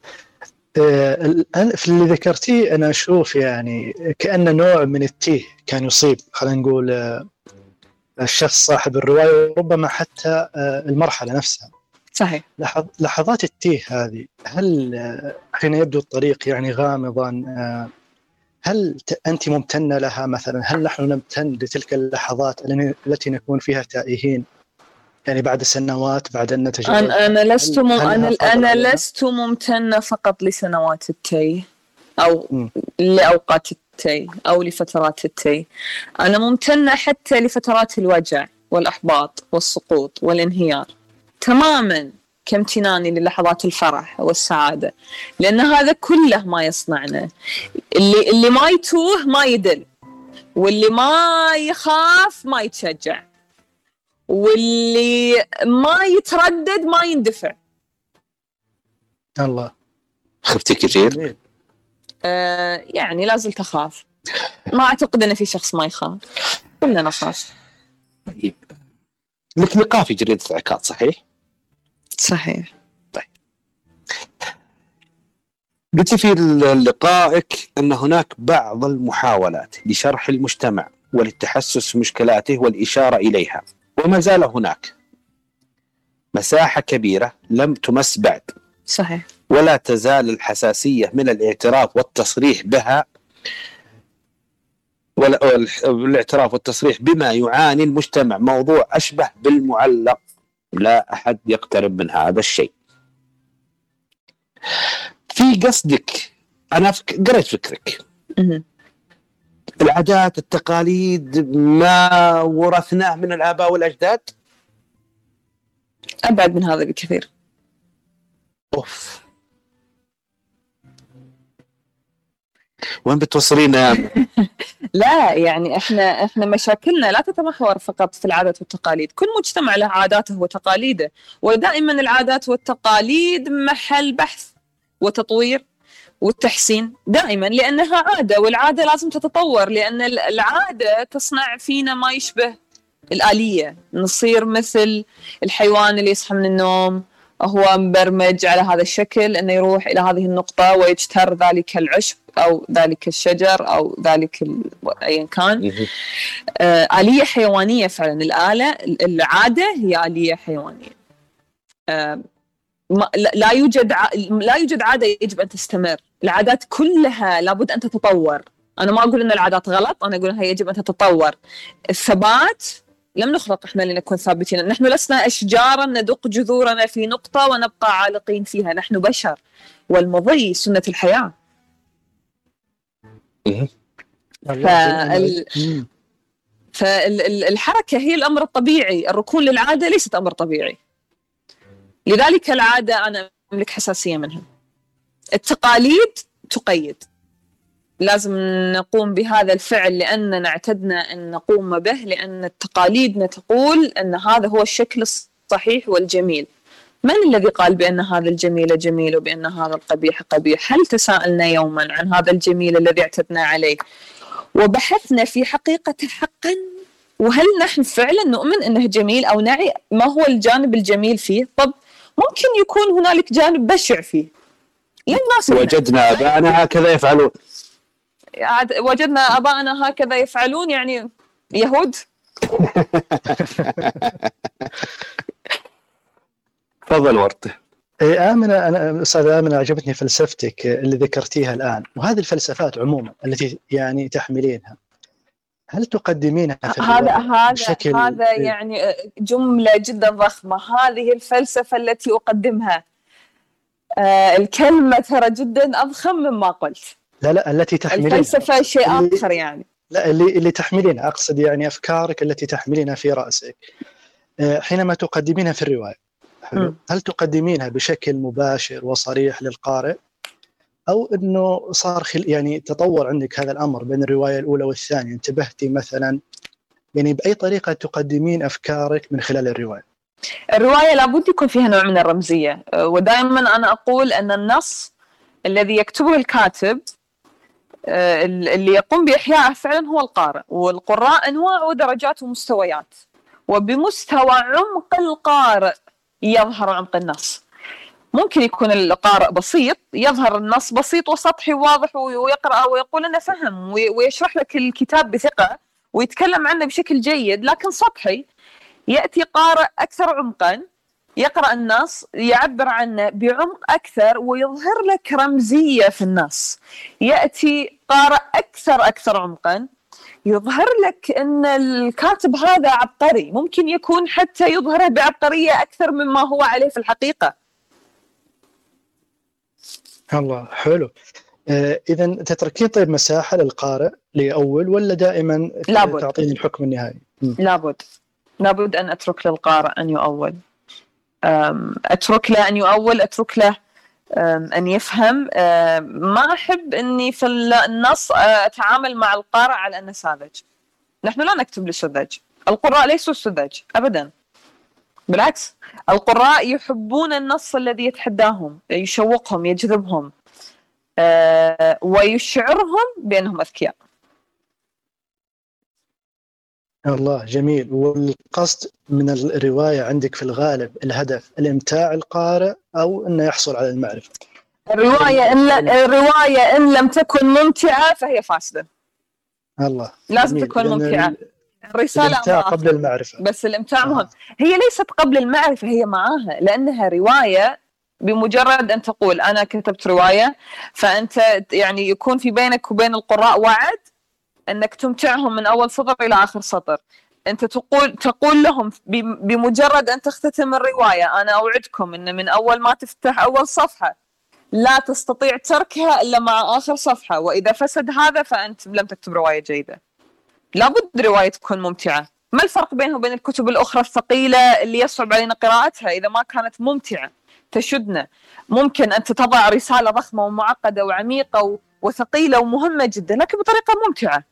آه، الآن في اللي ذكرتيه أنا أشوف يعني كأن نوع من التيه كان يصيب خلينا نقول آه، الشخص صاحب الرواية وربما حتى آه، المرحلة نفسها. صحيح. لحظ لحظات التيه هذه هل آه، حين يبدو الطريق يعني غامضا آه، هل ت- أنت ممتنة لها مثلا؟ هل نحن نمتن لتلك اللحظات التي- نكون فيها تائهين؟ يعني بعد سنوات بعد أن نتجاوز أنا أنا لست مم... فضل أنا علينا؟ لست ممتنة فقط لسنوات التي أو مم. لأوقات التي أو لفترات التي أنا ممتنة حتى لفترات الوجع والإحباط والسقوط والانهيار. تماما كامتناني للحظات الفرح والسعادة لأن هذا كله ما يصنعنا. اللي اللي ما يتوه ما يدل واللي ما يخاف ما يتشجع واللي ما يتردد ما يندفع. الله. خفتي كثير. آه يعني لا زلت أخاف. ما أعتقد أن في شخص ما يخاف. كلنا نخاف. طيب. لك لقاء في جريدة عكاظ صحيح؟ صحيح. قلت في لقائك أن هناك بعض المحاولات لشرح المجتمع وللتحسس مشكلاته والإشارة إليها وما زال هناك؟ مساحة كبيرة لم تمس بعد. صحيح. ولا تزال الحساسية من الاعتراف والتصريح بها والاعتراف والتصريح بما يعاني المجتمع. موضوع أشبه بالمعلق لا أحد يقترب من هذا الشيء. في قصدك أنا فك- قريت فكرك. العادات التقاليد ما ورثناه من الآباء والأجداد؟ أبعد من هذا بكثير. أوف. وين بتوصلين يا لا يعني إحنا إحنا مشاكلنا لا تتمحور فقط في العادات والتقاليد، كل مجتمع له عاداته وتقاليده، ودائما العادات والتقاليد محل بحث وتطوير والتحسين دائما لأنها عادة والعادة لازم تتطور لأن ال- العادة تصنع فينا ما يشبه الآلية، نصير مثل الحيوان اللي يصحى من النوم هو مبرمج على هذا الشكل إنه يروح إلى هذه النقطة ويجتر ذلك العشب أو ذلك الشجر أو ذلك ال- ايا كان. آه، آلية حيوانية فعلا. الآلة العادة هي آلية حيوانية. آه، ما- لا يوجد ع- لا يوجد عادة يجب أن تستمر. العادات كلها لابد أن تتطور. أنا ما أقول أن العادات غلط أنا أقول أنها يجب أن تتطور. الثبات لم نخلق إحنا لنكون ثابتين. نحن لسنا اشجارا ندق جذورنا في نقطة ونبقى عالقين فيها. نحن بشر والمضي سنة الحياة. فال- مم. فالحركة هي الأمر الطبيعي. الركون للعادة ليست أمر طبيعي. لذلك العادة أنا أملك حساسية منها. التقاليد تقيد. لازم نقوم بهذا الفعل لأننا اعتدنا أن نقوم به لأن تقاليدنا تقول أن هذا هو الشكل الصحيح والجميل. من الذي قال بأن هذا الجميل جميل وبأن هذا القبيح قبيح؟ هل تساءلنا يوما عن هذا الجميل الذي اعتدنا عليه؟ وبحثنا في حقيقته حقا وهل نحن فعلا نؤمن أنه جميل أو نعي؟ ما هو الجانب الجميل فيه؟ طب ممكن يكون هنالك جانب بشع فيه. وجدنا ابائنا هكذا يفعلون. وجدنا ابائنا هكذا يفعلون يعني يهود. تفضل ورده آمنة أنا أستاذ آمنة عجبتني فلسفتك اللي ذكرتيها الآن وهذه الفلسفات عموما التي يعني تحملينها هل تقدمينها في هذا هذا بشكل- هذا. يعني جملة جدا ضخمة. هذه الفلسفة التي أقدمها آه الكلمة ترى جدا أضخم مما قلت. لا لا التي تحملينها الفلسفة شيء اللي- آخر يعني. لا اللي اللي تحملينها أقصد يعني أفكارك التي تحملينها في رأسك. آه، حينما تقدمينها في الرواية حلو. هل تقدمينها بشكل مباشر وصريح للقارئ؟ أو أنه صار خل يعني تطور عندك هذا الأمر بين الرواية الأولى والثانية؟ انتبهتي مثلا يعني بأي طريقة تقدمين أفكارك من خلال الرواية؟ الرواية لابد يكون فيها نوع من الرمزية. أه، ودائما أنا أقول أن النص الذي يكتبه الكاتب اللي يقوم بإحيائه فعلا هو القارئ والقراء أنواع ودرجات ومستويات. وبمستوى عمق القارئ يظهر عمق النص. ممكن يكون القارئ بسيط يظهر النص بسيط وسطحي وواضح ويقرأ ويقول أنا فهم وي- ويشرح لك الكتاب بثقة ويتكلم عنه بشكل جيد لكن سطحي يأتي قارئ أكثر عمقا يقرأ النص يعبر عنه بعمق أكثر ويظهر لك رمزية في النص. يأتي قارئ أكثر أكثر عمقا يظهر لك إن الكاتب هذا عبقري. ممكن يكون حتى يظهره بعبقرية أكثر مما هو عليه في الحقيقة. الله حلو. آه، إذا تتركين طيب مساحة للقارئ لأول ولا دائما لابد. تعطيني الحكم النهائي؟ لابد. لابد أن أترك للقارئ أن يؤول. أترك له أن يؤول أترك له أن يفهم. ما أحب إني في النص أتعامل مع القارئ على أنه ساذج. نحن لا نكتب للسذج القراء ليسوا سذج ابدا. بالعكس القراء يحبون النص الذي يتحداهم يشوقهم يجذبهم ويشعرهم بأنهم أذكياء. الله جميل. والقصد من الرواية عندك في الغالب الهدف الإمتاع القارئ أو أنه يحصل على المعرفة؟ الرواية إن ل... الرواية إن لم تكن ممتعة فهي فاسدة. الله لازم جميل. تكون ممتعة. الرسالة الإمتاع أمر قبل المعرفة. بس الإمتاع آه. مهم هي ليست قبل المعرفة هي معاها لأنها رواية بمجرد أن تقول أنا كتبت رواية فأنت يعني يكون في بينك وبين القراء وعد أنك تمتعهم من أول سطر إلى آخر سطر أنت تقول تقول لهم بم- بمجرد أن تختتم الرواية أنا أوعدكم إن من أول ما تفتح أول صفحة لا تستطيع تركها إلا مع آخر صفحة وإذا فسد هذا فأنت لم تكتب رواية جيدة. لابد رواية تكون ممتعة. ما الفرق بينها وبين الكتب الأخرى الثقيلة اللي يصعب علينا قراءتها؟ إذا ما كانت ممتعة تشدنا. ممكن انت تضع رسالة ضخمة ومعقدة وعميقة وثقيلة ومهمة جدا لكن بطريقة ممتعة.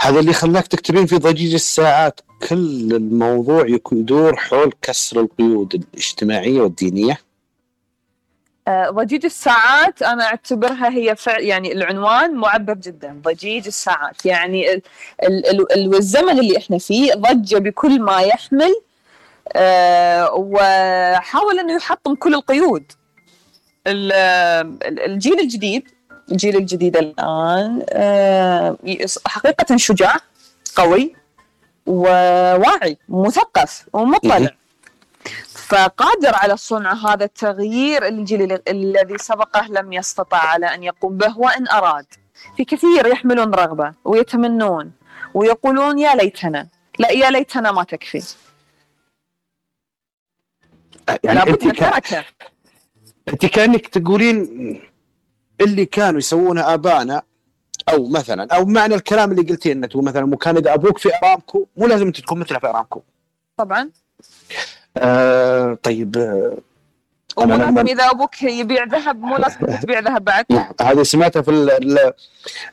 هذا اللي خلاك تكتبين في ضجيج الساعات. كل الموضوع يك- يدور حول كسر القيود الاجتماعية والدينية. آه، ضجيج الساعات أنا أعتبرها هي فعل يعني العنوان معبر جدا. ضجيج الساعات. يعني ال ال ال ال الزمن اللي إحنا فيه ضج بكل ما يحمل آه، وحاول إنه يحطم كل القيود. ال- ال- الجيل الجديد الجيل الجديد الآن آه، حقيقة شجاع قوي وواعي مثقف ومطلع. فقادر على صنع هذا التغيير الجيل ال- الذي سبقه لم يستطع على أن يقوم به وإن أراد. في كثير يحملون رغبة ويتمنون ويقولون يا ليتنا. لا يا ليتنا ما تكفي. يعني لابد من كا... الحركه انت كانك تقولين اللي كانوا يسوونه ابائنا أو مثلا أو معنى الكلام اللي قلتيه إنه مثلا مو كان اذا أبوك في ارامكو مو لازم أنت تكون مثله في ارامكو طبعا. آه طيب آه لازم إذا أبوك يبيع ذهب مو لازم تبيع ذهب بعد. هذه سمعتها في ال- ال-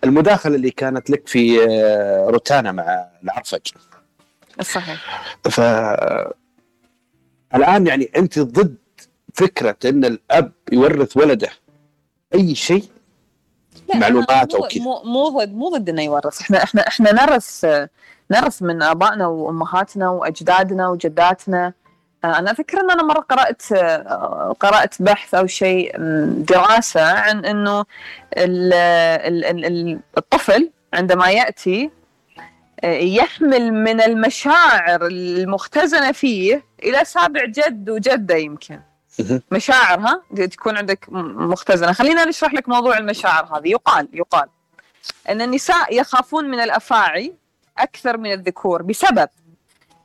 المداخلة اللي كانت لك في آه، روتانا مع العرفج. صحيح. ف الآن يعني أنت ضد فكرة إن الأب يورث ولده. أي شيء معلومات أو كذا. مو مو ضد مو ضد إنه يورث إحنا إحنا إحنا نرث نرث من آبائنا وأمهاتنا وأجدادنا وجداتنا آه، أنا اذكر إن أنا مرة قرأت آه، قرأت بحث أو شيء دراسة عن إنه ال- ال- ال- ال- الطفل عندما يأتي آه، يحمل من المشاعر المختزنة فيه إلى سابع جد وجدة يمكن. مشاعر ها؟ تكون عندك مختزنة. خلينا نشرح لك موضوع المشاعر هذه. يقال يقال أن النساء يخافون من الأفاعي أكثر من الذكور بسبب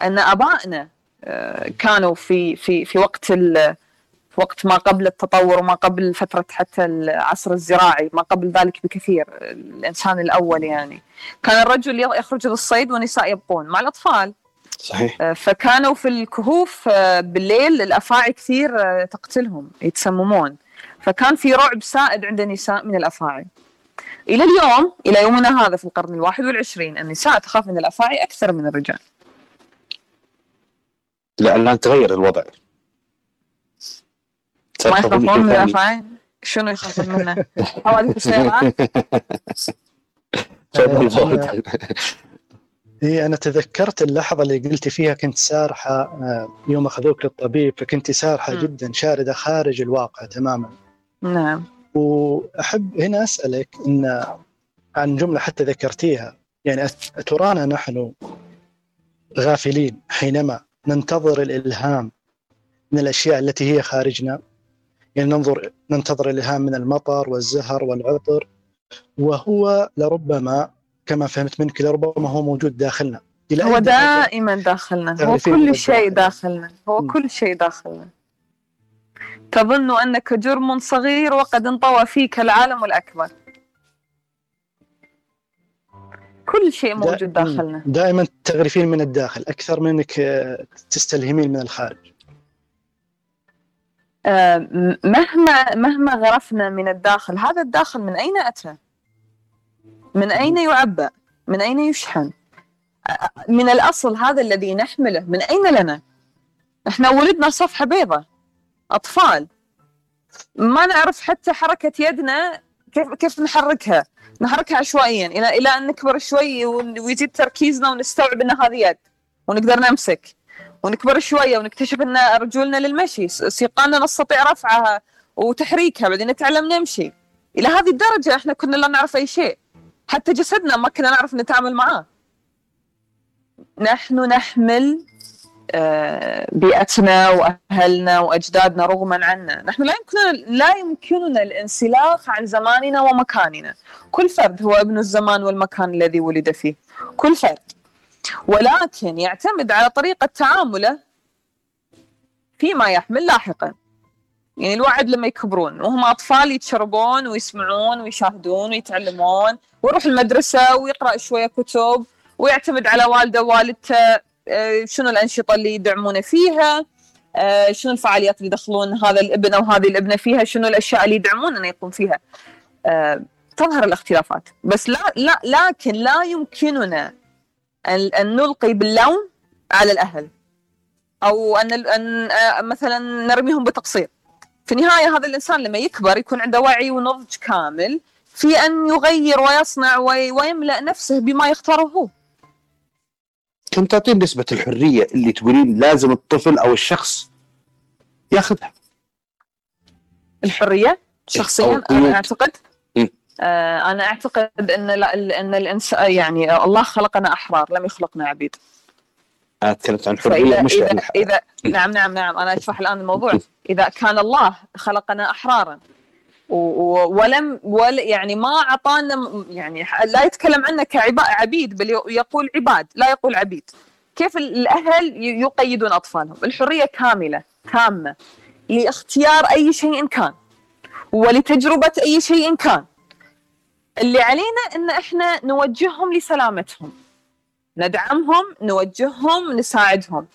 أن آبائنا آه، كانوا في في في وقت ال- وقت ما قبل التطور وما قبل فترة حتى العصر الزراعي ما قبل ذلك بكثير الإنسان الأول يعني. كان الرجل يخرج للصيد والنساء يبقون. مع الأطفال صحيح. آه، فكانوا في الكهوف آه، بالليل الأفاعي كثير آه، تقتلهم يتسممون. فكان في رعب سائد عند النساء من الأفاعي. إلى اليوم إلى يومنا هذا في القرن الواحد والعشرين النساء تخاف من الأفاعي أكثر من الرجال. لا الان تغير الوضع. ما يخافون من. الأفاعي؟ شنو يخافون منه؟ حوادث السيارات إيه أنا تذكرت اللحظة اللي قلتي فيها كنت سارحة آه، يوم أخذوك للطبيب فكنت سارحة مم. جدا شاردة خارج الواقع تماما. نعم. وأحب هنا أسألك إن عن جملة حتى ذكرتيها. يعني أترانا نحن غافلين حينما ننتظر الإلهام من الأشياء التي هي خارجنا. يعني ننظر ننتظر الإلهام من المطر والزهر والعطر وهو لربما كما فهمت منك لربما هو موجود داخلنا. إلى هو؟ دائما داخلنا. هو تعرفين كل شيء داخلنا. هو مم. كل شيء داخلنا. تظن أنك جرم صغير وقد انطوى فيك العالم الأكبر. كل شيء موجود دا- داخلنا. دائما تغرفين من الداخل. أكثر من انك آه، تستلهمين من الخارج. آه، م- مهما مهما غرفنا من الداخل هذا الداخل من أين أتى؟ من أين يعبأ؟ من أين يشحن؟ من الأصل هذا الذي نحمله من أين لنا؟ إحنا ولدنا صفحة بيضاء أطفال ما نعرف حتى حركة يدنا كيف كيف نحركها نحركها عشوائيا إلى إلى أن نكبر شوي ويزيد تركيزنا ونستوعب إن هذه يد ونقدر نمسك ونكبر شوية ونكتشف إن رجولنا للمشي سيقاننا نستطيع رفعها وتحريكها بعدين نتعلم نمشي إلى هذه الدرجة إحنا كنا لا نعرف أي شيء حتى جسدنا ما كنا نعرف نتعامل معاه. نحن نحمل آه، بيئتنا وأهلنا وأجدادنا رغما عنا، نحن لا يمكننا لا يمكننا الانسلاخ عن زماننا ومكاننا، كل فرد هو ابن الزمان والمكان الذي ولد فيه، كل فرد. ولكن يعتمد على طريقة تعامله فيما يحمل لاحقا. يعني الواحد لما يكبرون وهم أطفال يتشربون ويسمعون ويشاهدون ويتعلمون ويروح المدرسة ويقرأ شوية كتب ويعتمد على والده ووالدته آه، شنو الأنشطة اللي يدعمونه فيها آه، شنو الفعاليات اللي يدخلون هذا الابن أو هذه الابنة فيها شنو الأشياء اللي يدعمون إنه يقوم فيها. آه، تظهر الاختلافات. بس لا لا لكن لا يمكننا أن نلقي باللوم على الأهل. أو أن مثلا نرميهم بتقصير. في النهايه هذا الإنسان لما يكبر يكون عنده وعي ونضج كامل في أن يغير ويصنع ويملأ نفسه بما يختاره. هو كم تعطين نسبة الحرية اللي تقولين لازم الطفل أو الشخص ياخذها؟ الحرية شخصيا أنا أعتقد آه أنا أعتقد أن لا أن الإنسان يعني الله خلقنا أحرار لم يخلقنا عبيد. تكلمت عن حرية مش إذا, إذا نعم نعم نعم. أنا أشرح الآن الموضوع. إذا كان الله خلقنا أحرارا ولم ول يعني ما أعطانا يعني لا يتكلم عنا كعبيد بل يقول عباد لا يقول عبيد. كيف الأهل يقيدون أطفالهم؟ الحرية كاملة تامة لاختيار أي شيء كان ولتجربة أي شيء كان. اللي علينا إن إحنا نوجههم لسلامتهم. ندعمهم نوجههم نساعدهم.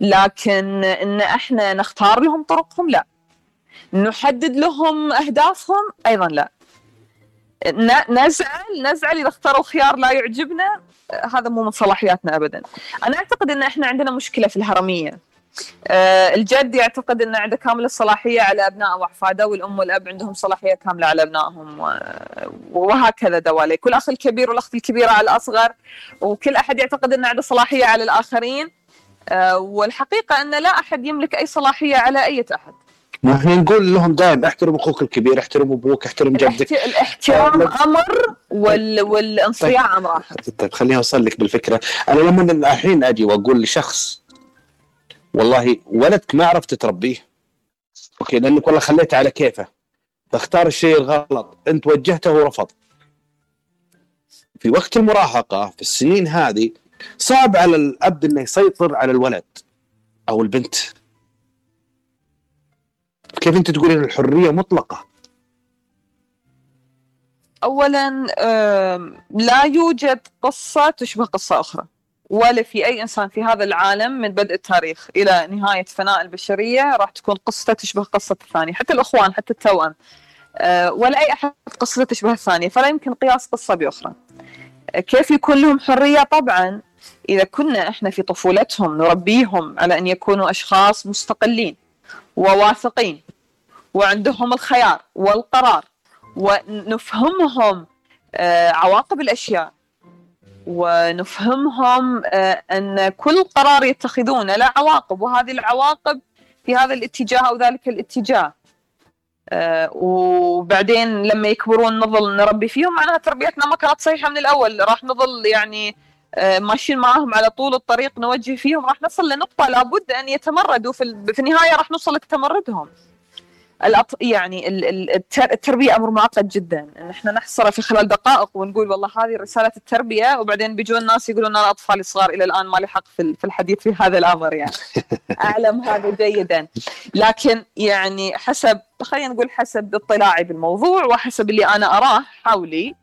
لكن إن إحنا نختار لهم طرقهم لا. نحدد لهم أهدافهم أيضا لا. نزعل نزعل إذا اختاروا خيار لا يعجبنا هذا مو من صلاحياتنا ابدا. أنا أعتقد إن إحنا عندنا مشكلة في الهرمية. الجد يعتقد إن عنده كامل الصلاحية على أبنائه وأحفاده والأم والأب عندهم صلاحية كاملة على أبنائهم وهكذا دوالي. كل أخ الكبير والأخت الكبيرة على الأصغر وكل أحد يعتقد إن عنده صلاحية على الآخرين أه والحقيقة إن لا أحد يملك أي صلاحية على أي أحد. إحنا نقول لهم دائما احترم أخوك الكبير احترم أبوك احترم جدك. الاحترام أمر وال... والانصياع طيب. أمر. اخر طيب خليني أوصل لك بالفكرة. أنا لما الحين أجي وأقول لشخص والله ولدك ما عرفت تربيه. أوكي لأنك والله خليته على كيفه. فاختار الشيء الغلط. أنت وجهته ورفض. في وقت المراهقة في السنين هذه صعب على الأب إنه يسيطر على الولد أو البنت. كيف أنت تقولين الحرية مطلقة؟ اولا لا يوجد قصة تشبه قصة أخرى. ولا في أي إنسان في هذا العالم من بدء التاريخ إلى نهاية فناء البشرية راح تكون قصته تشبه قصة الثانية حتى الأخوان حتى التوأم أه، ولا أي أحد قصته تشبه الثانية فلا يمكن قياس قصة بأخرى. كيف يكون لهم حرية؟ طبعا إذا كنا إحنا في طفولتهم نربيهم على أن يكونوا أشخاص مستقلين وواثقين وعندهم الخيار والقرار ونفهمهم آه، عواقب الأشياء ونفهمهم آه، أن كل قرار يتخذونه له عواقب وهذه العواقب في هذا الاتجاه أو ذلك الاتجاه آه، وبعدين لما يكبرون نظل نربي فيهم معناها تربيتنا ما كانت صحيحة من الأول راح نظل يعني ماشيين معاهم على طول الطريق نوجه فيهم راح نصل لنقطة لابد أن يتمردوا في, في النهاية راح نوصل لتمردهم. يعني التربية أمر معقد جدا. ان إحنا نحصره في خلال دقائق ونقول والله هذه رسالة التربية وبعدين بيجون ناس يقولون أنا اطفالي صغار إلى الآن ما لي حق في الحديث في هذا الأمر يعني. أعلم هذا جيدا. لكن يعني حسب خلينا نقول حسب اطلاعي بالموضوع وحسب اللي أنا أراه حولي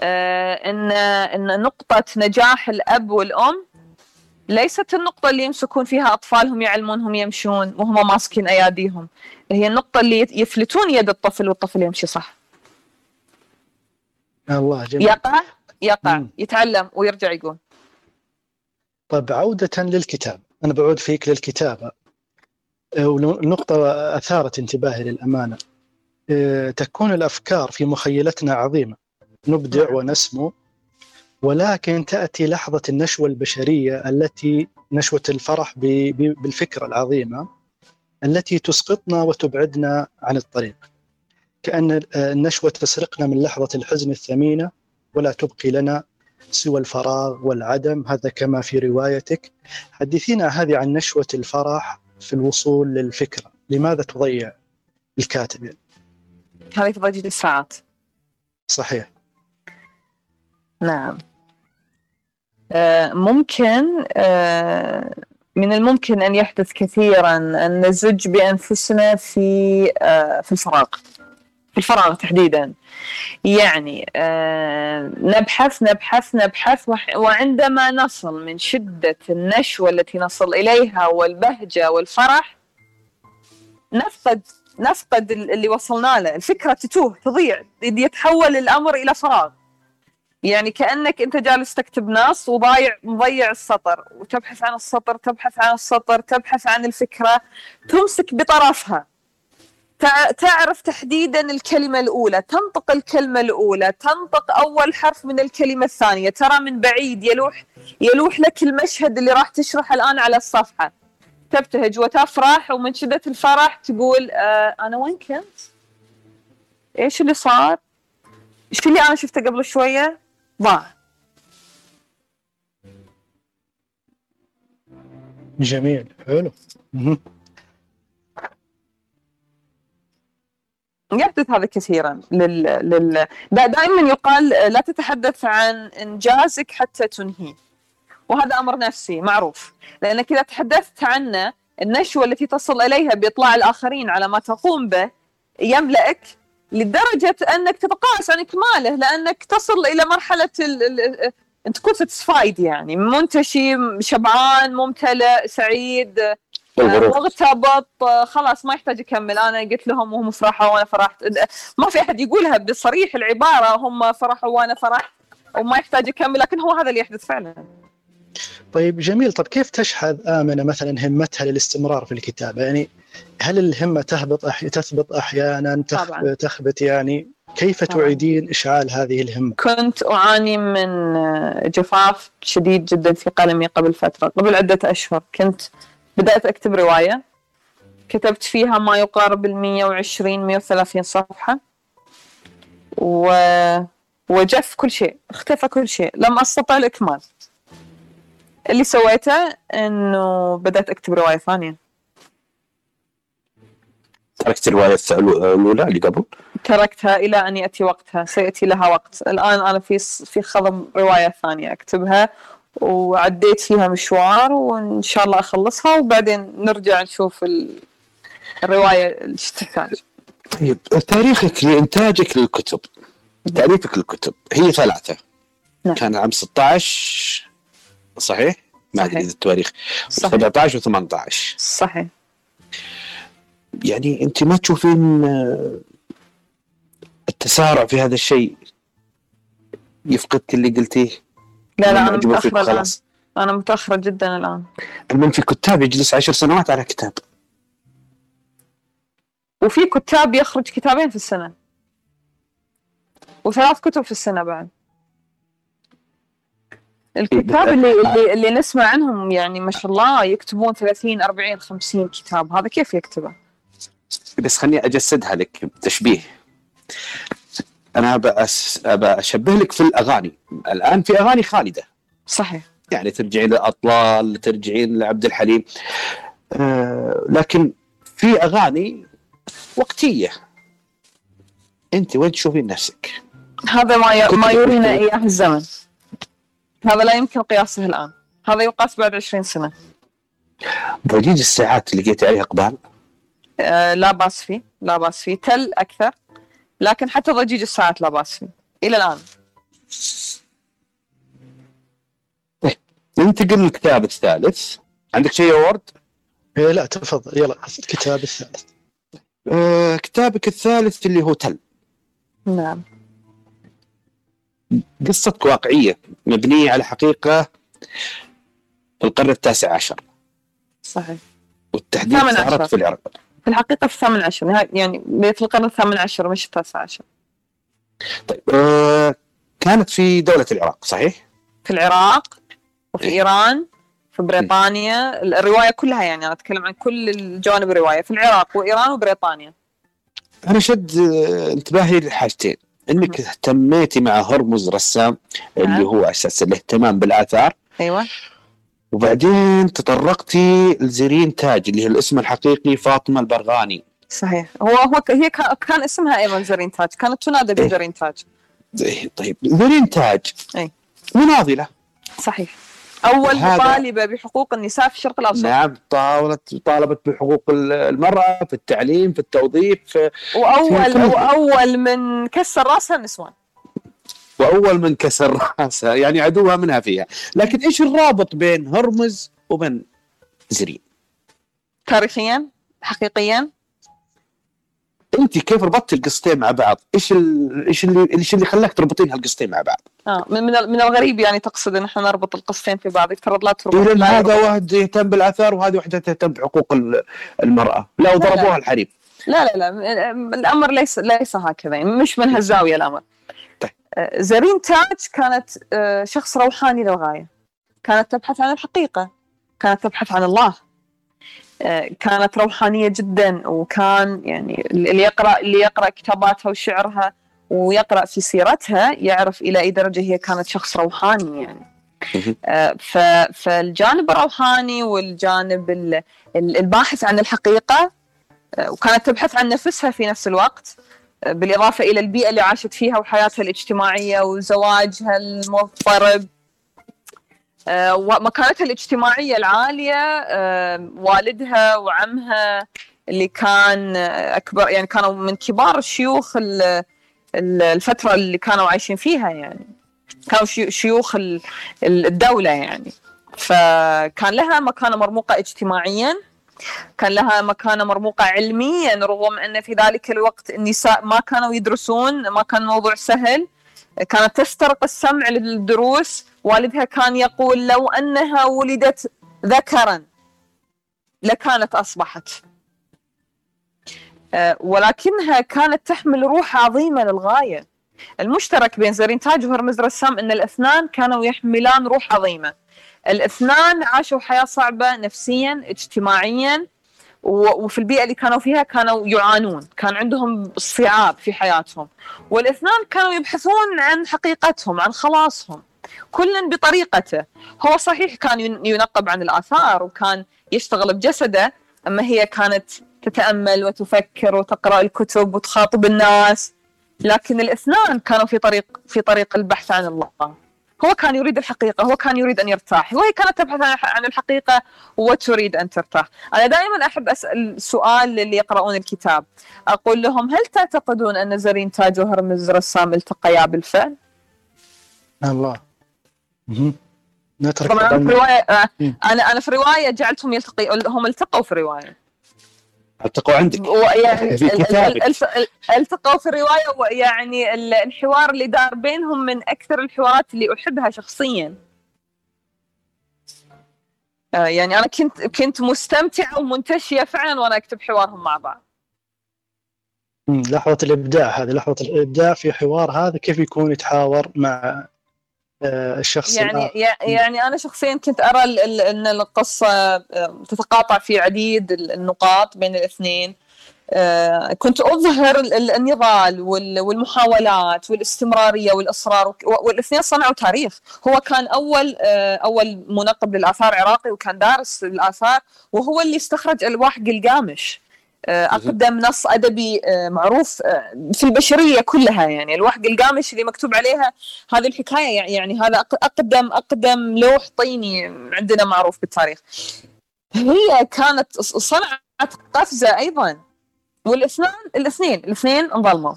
آه إن إن نقطة نجاح الأب والأم ليست النقطة اللي يمسكون فيها أطفالهم يعلمونهم يمشون وهم ماسكين أياديهم. هي النقطة اللي يفلتون يد الطفل والطفل يمشي صح. الله جميل. يقع؟ يقع. مم. يتعلم ويرجع يقول. طيب عودة للكتاب. أنا بعود فيك للكتابة أه، ونقطة أثارت انتباهي للأمانة. أه، تكون الأفكار في مخيلتنا عظيمة. نبدع نعم. ونسمو. ولكن تأتي لحظة النشوة البشرية التي نشوة الفرح بالفكرة العظيمة التي تسقطنا وتبعدنا عن الطريق. كأن النشوة تسرقنا من لحظة الحزن الثمينة ولا تبقي لنا سوى الفراغ والعدم. هذا كما في روايتك. حدثينا هذه عن نشوة الفرح في الوصول للفكرة. لماذا تضيع الكاتب؟ هذه ضجيج الساعات صحيح. نعم. آه، ممكن آه، من الممكن أن يحدث كثيرا أن نزج بأنفسنا في آه، في الفراغ في الفراغ تحديدا. يعني نبحث نبحث نبحث وعندما نصل من شدة النشوة التي نصل إليها والبهجة والفرح نفقد نفقد ال- اللي وصلنا له. الفكرة تتوه تضيع يتحول الأمر إلى فراغ. يعني كأنك أنت جالس تكتب نص وضايع مضيع السطر وتبحث عن السطر تبحث عن السطر تبحث عن الفكرة تمسك بطرفها تع- تعرف تحديدا الكلمة الأولى تنطق الكلمة الأولى تنطق أول حرف من الكلمة الثانية ترى من بعيد يلوح يلوح لك المشهد اللي راح تشرحه الآن على الصفحة تبتهج وتفرح ومن شدة الفرح تقول آه أنا وين كنت؟ إيش اللي صار؟ إيش اللي أنا شفته قبل شوية؟ ضاع جميل. حلو. يحدث هذا كثيرا لل... لل... دا- دائما يقال لا تتحدث عن إنجازك حتى تنهيه. وهذا أمر نفسي معروف. لأنك إذا تحدثت عنه النشوة التي تصل إليها بإطلاع الآخرين على ما تقوم به يملأك لدرجة أنك تتقاعس عن اكماله لأنك تصل إلى مرحلة ال... ال... أنت تكون ساتسفايد يعني. منتشي شبعان ممتلئ سعيد والغرور مغتبط آه، خلاص ما يحتاج أكمل. أنا قلت لهم وهم فرحوا وأنا فرحت. ما في أحد يقولها بصريح العبارة هم فرحوا وأنا فرحت وما يحتاج أكمل لكن هو هذا اللي يحدث فعلا. طيب جميل. طب كيف تشحذ آمنة مثلا همتها للاستمرار في الكتابة؟ يعني هل الهمة تهبط أح... تثبط أحيانا تخ... طبعاً. تخبت يعني؟ كيف طبعاً. تعيدين إشعال هذه الهمة؟ كنت أعاني من جفاف شديد جدا في قلمي قبل فترة قبل عدة أشهر. كنت بدأت أكتب رواية. كتبت فيها ما يقارب ال 120 130 صفحة. و... وجف كل شيء اختفى كل شيء. لم أستطع الإكمال. اللي سويته إنه بدأت أكتب رواية ثانية. تركت الرواية الأولى اللي قبل؟ تركتها إلى أن يأتي وقتها سيأتي لها وقت. الآن أنا في في خضم رواية ثانية أكتبها وعديت فيها مشوار وإن شاء الله أخلصها وبعدين نرجع نشوف ال- الرواية إيش تحتاج طيب تاريخك لإنتاجك للكتب. تأليفك للكتب هي ثلاثة. نعم. كان عام 16 صحيح؟ ما أدري التواريخ. صحيح. 17 و18 صحيح. يعني انت ما تشوفين آه، التسارع في هذا الشيء يفقدك اللي قلتيه؟ لا لا أنا متأخرة الآن. أنا متأخرة جدا الآن. المهم في كتاب يجلس عشر سنوات على كتاب. وفي كتاب يخرج كتابين في السنة. وثلاث كتب في السنة بعد. الكتاب اللي اللي اللي نسمع عنهم يعني ما شاء الله يكتبون 30 40 50 كتاب. هذا كيف يكتبه؟ بس خليني أجسدها لك تشبيه. أنا أشبه لك في الأغاني. الآن في أغاني خالدة. صحيح. يعني ترجعين للأطلال ترجعين لعبد الحليم. آه لكن في أغاني وقتية. أنت وين تشوفين نفسك؟ هذا ما ي... ما يورينا. إياه الزمن. هذا لا يمكن قياسه الآن. هذا يقاس بعد 20 سنة. ضجيج الساعات اللي لقيت عليها إقبال. لا باس فيه لا باس فيه. تل أكثر لكن حتى ضجيج الساعات لا باس فيه. إلى الآن. ننتقل للكتاب الثالث. عندك شيء يا ورد؟ إيه لا تفضل. يلا الكتاب الثالث. آه كتابك الثالث اللي هو تل. نعم. قصتك واقعية مبنية على حقيقة في القرن التاسع عشر. صحيح. والتحديد عشر. في العراق في الحقيقة في الثامن عشر يعني بدايه القرن الثامن عشر مش التاسع عشر طيب آه كانت في دولة العراق صحيح؟ في العراق وفي إيه. إيران في بريطانيا الرواية كلها يعني أنا أتكلم عن كل الجوانب الرواية في العراق وإيران وبريطانيا أنا شد آه، انتباهي لحاجتين إنك اهتميتي مع هرمز رسام اللي نعم. هو أساس الاهتمام بالآثار أيوه وبعدين تطرقتي لزرين تاج اللي هي الاسم الحقيقي فاطمة البرغاني. صحيح. هو هو هي كا- كان اسمها أيضا زرين تاج كانت تنادى إيه. بزرين تاج. إيه، طيب. زرين تاج أي. مناضلة. صحيح. أول مطالبة بحقوق النساء في الشرق الأوسط. نعم طالت طالبت بحقوق المرأة في التعليم في التوظيف في واول كل- وأول من كسر رأسها النسوان وأول من كسر راسها يعني عدوها منها فيها. لكن إيش الرابط بين هرمز وبين زرين؟ تاريخيا؟ حقيقيا؟ أنت كيف ربطت القصتين مع بعض؟ إيش. إيش اللي إيش اللي خلاك تربطين هالقصتين مع بعض؟ آه من من ال- من الغريب يعني تقصد إن إحنا نربط القصتين في بعض يفترض لا تربط لأن لا هذا. واحد يهتم بالاثار وهذه واحدة تهتم بحقوق ال- المرأة. لا لا. وضربوها الحريم. لا لا لا. الأمر ليس ليس هكذا. يعني مش من هالزاويه الأمر. زرين تاج كانت آه، شخص روحاني للغاية. كانت تبحث عن الحقيقة كانت تبحث عن الله. آه، كانت روحانية جدا وكان يعني اللي يقرأ اللي يقرأ كتاباتها وشعرها ويقرأ في سيرتها يعرف إلى أي درجة هي كانت شخص روحاني يعني. آه، فالجانب الروحاني والجانب ال- ال- الباحث عن الحقيقة آه، وكانت تبحث عن نفسها في نفس الوقت بالإضافة إلى البيئة اللي عاشت فيها وحياتها الاجتماعية وزواجها المضطرب. آه، ومكانتها الاجتماعية العالية آه، والدها وعمها اللي كان أكبر يعني كانوا من كبار الشيوخ ال- ال- الفترة اللي كانوا عايشين فيها يعني. كانوا شيو- شيوخ ال- ال- الدولة يعني. فكان لها مكانة مرموقة اجتماعيا. كان لها مكانة مرموقة علميا رغم أن في ذلك الوقت النساء ما كانوا يدرسون ما كان الموضوع سهل. كانت تسترق السمع للدروس. والدها كان يقول لو أنها ولدت ذكرا لكانت أصبحت. آه، ولكنها كانت تحمل روح عظيمة للغاية. المشترك بين زرين تاج وهرمز رسام أن الأثنان كانوا يحملان روح عظيمة. الاثنان عاشوا حياة صعبة نفسيا اجتماعيا وفي البيئة اللي كانوا فيها كانوا يعانون كان عندهم صعاب في حياتهم. والاثنان كانوا يبحثون عن حقيقتهم عن خلاصهم كل بطريقته. هو صحيح كان ين- ينقب عن الآثار وكان يشتغل بجسده أما هي كانت تتأمل وتفكر وتقرأ الكتب وتخاطب الناس. لكن الاثنان كانوا في طريق في طريق البحث عن الله. هو كان يريد الحقيقة هو كان يريد أن يرتاح وهي كانت تبحث عن- عن الحقيقة وتريد أن ترتاح أنا دائما أحب أسأل سؤال للي يقرؤون الكتاب أقول لهم هل تعتقدون أن زرين تاج وهرمز رسام التقيا بالفعل؟ الله. نترك طبعا في. رواية آه، مم. أنا أنا في رواية جعلتهم يلتقي هم التقوا في رواية التقوا عندك. ويعني في كتابك. ال- ال- التقوا في الرواية ويعني ال- الحوار اللي دار بينهم من أكثر الحوارات اللي أحبها شخصيا. آه، يعني أنا كنت كنت مستمتعة ومنتشية فعلا وأنا أكتب حوارهم مع بعض. لحظة الإبداع هذه لحظة الإبداع في حوار هذا كيف يكون يتحاور مع الشخص يعني يعني أنا شخصيا كنت أرى ال- ال- أن القصة آه، تتقاطع في عديد ال- النقاط بين الاثنين. آه، كنت ال- النضال وال- والمحاولات والاستمرارية والإصرار وك- والاثنين صنعوا تاريخ. هو كان أول آه، أول منقب للآثار عراقي وكان دارس الآثار وهو اللي استخرج ألواح قلقامش آه، أقدم نص أدبي آه، معروف آه، في البشرية كلها. يعني ألواح قلقامش اللي مكتوب عليها هذه الحكاية يعني- هذا أقدم أقدم لوح طيني عندنا معروف بالتاريخ. هي كانت صنعت قفزة أيضا. والاثنين الاثنين الاثنين انظلموا.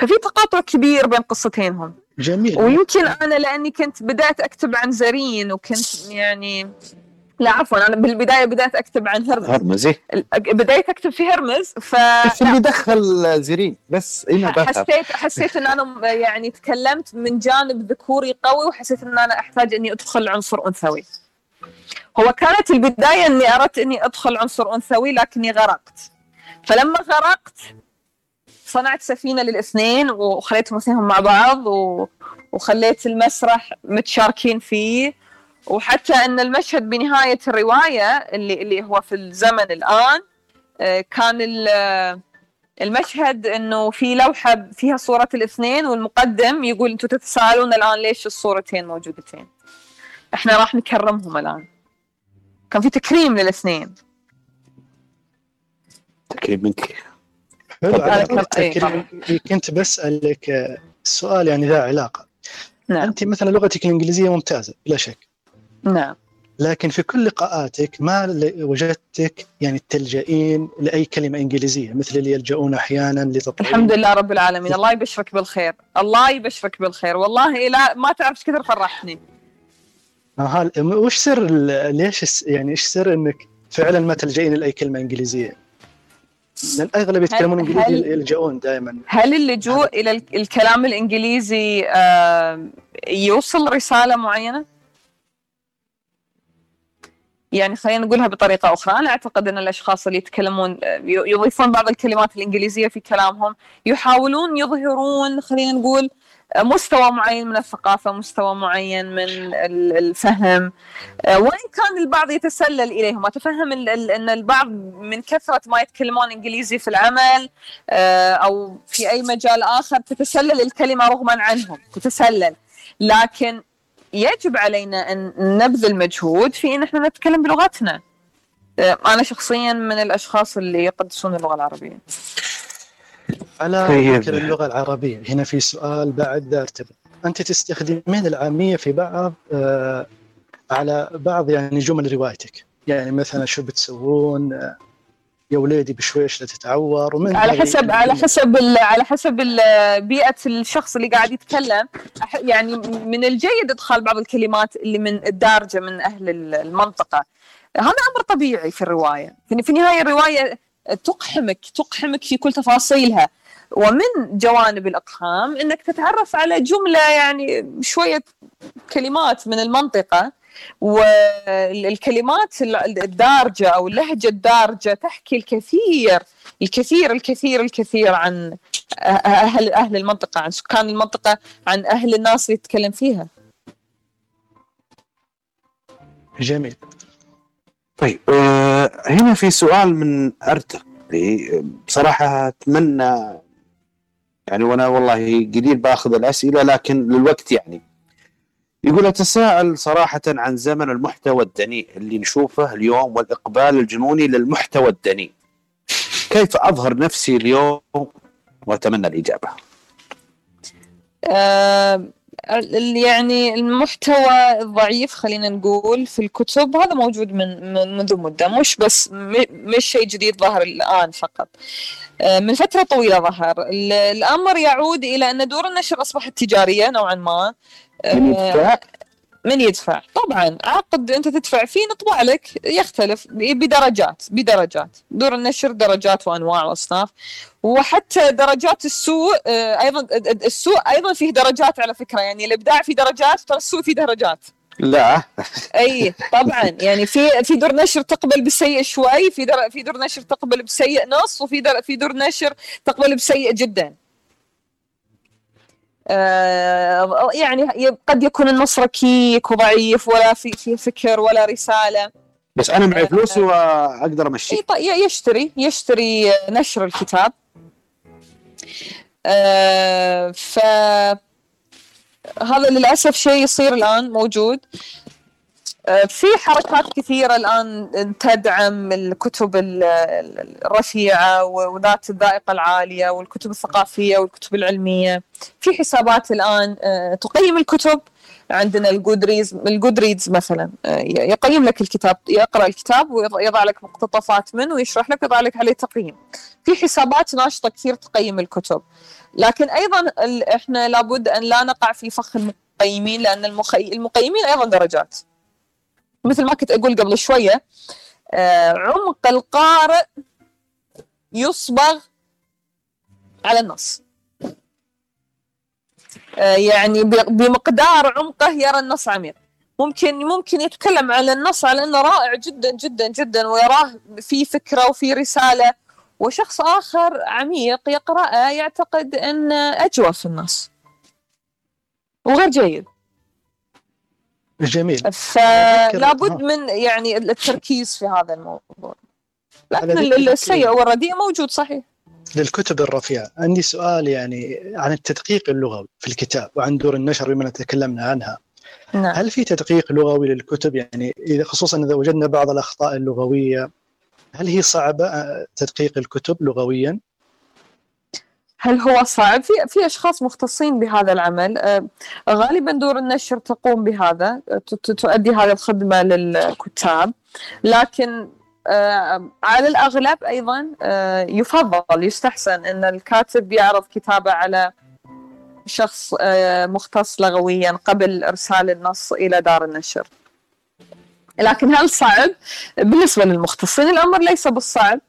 ففي تقاطع كبير بين قصتينهم. جميل. ويمكن أنا لأني كنت بدأت أكتب عن زرين وكنت يعني لا عفوا أنا بالبداية بدأت أكتب عن هرمز. هرمزي بديت أكتب في هرمز ف بس اللي دخل زرين بس هنا حسيت حسيت إن أنا يعني تكلمت من جانب ذكوري قوي وحسيت إن أنا أحتاج إني أدخل عنصر أنثوي. هو كانت البداية إني أردت إني أدخل عنصر أنثوي لكني غرقت. فلما غرقت صنعت سفينة للاثنين وخليتهم اثنينهم مع بعض و... وخليت المسرح متشاركين فيه. وحتى إن المشهد بنهاية الرواية اللي اللي هو في الزمن الآن آه، كان ال- المشهد إنه في لوحة فيها صورة الاثنين والمقدم يقول أنتم تتساءلون الآن ليش الصورتين موجودتين؟ إحنا راح نكرمهم الآن. كان في تكريم للاثنين. تكريم منك. على كنت- إيه، التكريم كنت بسألك آه، السؤال يعني ذا علاقة. نعم. أنت مثلا لغتك الإنجليزية ممتازة بلا شك. نعم. لكن في كل لقاءاتك ما وجدتك يعني تلجئين لأي كلمة إنجليزية مثل اللي يلجؤون أحيانا لتطوير. الحمد لله رب العالمين. الله يبشرك بالخير. الله يبشرك بالخير. والله لا ما تعرف إيش كثر فرحتني. هال- وش سر ليش يعني إيش سر إنك فعلا ما تلجئين لأي كلمة إنجليزية؟ لأن الاغلب يتكلمون إنجليزي يلجؤون دائما. هل اللجوء إلى ال- الكلام الإنجليزي آه، يوصل رسالة معينة؟ يعني خلينا نقولها بطريقة أخرى، أنا أعتقد أن الأشخاص اللي يتكلمون يضيفون بعض الكلمات الإنجليزية في كلامهم يحاولون يظهرون خلينا نقول مستوى معين من الثقافة، مستوى معين من ال- الفهم. آه، وإن كان البعض يتسلل إليهم، أتفهم أن البعض من كثرة ما يتكلمون إنجليزي في العمل آه، أو في أي مجال آخر تتسلل الكلمة رغما عنهم تتسلل. لكن يجب علينا أن نبذل مجهود في إن إحنا نتكلم بلغتنا. آه، أنا شخصيا من الأشخاص اللي يقدسون اللغة العربية. على طيب. ذكر اللغة العربية. هنا في سؤال بعد ذا ارتبط أنت تستخدمين العامية في بعض آه على بعض يعني جمل روايتك. يعني مثلا شو بتسوون آه، يا وليدي بشويش لا تتعور ومن على حسب على حسب على حسب بيئة الشخص اللي قاعد يتكلم. يعني من الجيد إدخال بعض الكلمات اللي من الدارجة من أهل ال- المنطقة. هذا أمر طبيعي في الرواية. في في النهايه الرواية تقحمك تقحمك في كل تفاصيلها. ومن جوانب الأقحام إنك تتعرف على جملة يعني شوية كلمات من المنطقة والكلمات الدارجة أو اللهجة الدارجة تحكي الكثير الكثير الكثير الكثير عن أهل أهل المنطقة عن سكان المنطقة عن أهل الناس اللي يتكلم فيها. جميل. طيب آه هنا في سؤال من ارتق لي بصراحة أتمنى يعني وأنا والله قليل باخذ الأسئلة لكن للوقت يعني يقول أتساءل صراحة عن زمن المحتوى الدنيء اللي نشوفه اليوم والإقبال الجنوني للمحتوى الدنيء. كيف أظهر نفسي اليوم؟ وأتمنى الإجابة. ال- يعني المحتوى الضعيف خلينا نقول في الكتب. هذا موجود من من- منذ مدة مش بس مش شيء جديد ظهر الآن فقط. آه، من فترة طويلة ظهر. ال- الأمر يعود إلى أن دور النشر أصبحت تجارية نوعا ما. من يدفع؟ من يدفع. طبعا عقد أنت تدفع فيه نطبع لك يختلف بدرجات بدرجات. دور النشر درجات وأنواع وأصناف. وحتى درجات السوء آه، أيضا السوء أيضا فيه درجات على فكرة. يعني الإبداع في درجات ترى السوء فيه درجات. لا. أي طبعا. يعني في في دور نشر تقبل بالسيء شوي في در في دور نشر تقبل بسيء نص وفي در في دور نشر تقبل بسيء جدا. يعني ي- قد يكون النص ركيك وضعيف ولا في في فكر ولا رسالة. بس أنا معي فلوس وأقدر أمشي. إي ط- ي- يشتري يشتري نشر الكتاب. آه ف هذا للأسف شيء يصير الآن موجود. آه، في حركات كثيرة الآن تدعم الكتب ال- ال- الرفيعة وذات الذائقة العالية والكتب الثقافية والكتب العلمية. في حسابات الآن آه، تقيم الكتب. عندنا الجودريز الجودريدز مثلا آه، يقيم لك الكتاب يقرأ الكتاب ويضع لك مقتطفات منه ويشرح لك ويضع لك عليه تقييم. في حسابات ناشطة كثير تقيم الكتب. لكن أيضا ال- إحنا لابد أن لا نقع في فخ المقيمين المخي... المقيمين أيضا درجات. مثل ما كنت أقول قبل شوية آه، عمق القارئ يصبغ على النص. آه، يعني بمقدار عمقه يرى النص عميق. ممكن ممكن يتكلم على النص على إنه رائع جدا جدا جدا ويراه في فكرة وفي رسالة. وشخص آخر عميق يقرأه يعتقد أن اجوف النص. وغير جيد. جميل فلا آه. من يعني التركيز في هذا الموضوع. لكن السيء والرديء موجود صحيح. للكتب الرفيعة. عندي سؤال يعني عن التدقيق اللغوي في الكتاب وعن دور النشر بما تكلمنا عنها. نعم. هل في تدقيق لغوي للكتب؟ يعني إذا خصوصا إذا وجدنا بعض الأخطاء اللغوية هل هي صعبة آه، تدقيق الكتب لغويا؟ هل هو صعب؟ في في أشخاص مختصين بهذا العمل آه، غالبا دور النشر تقوم بهذا ت- تؤدي هذه الخدمة للكتاب لكن آه، على الأغلب أيضا آه، يفضل يستحسن إن الكاتب يعرض كتابه على شخص آه، مختص لغويا قبل إرسال النص إلى دار النشر. لكن هل صعب؟ بالنسبة للمختصين الأمر ليس بالصعب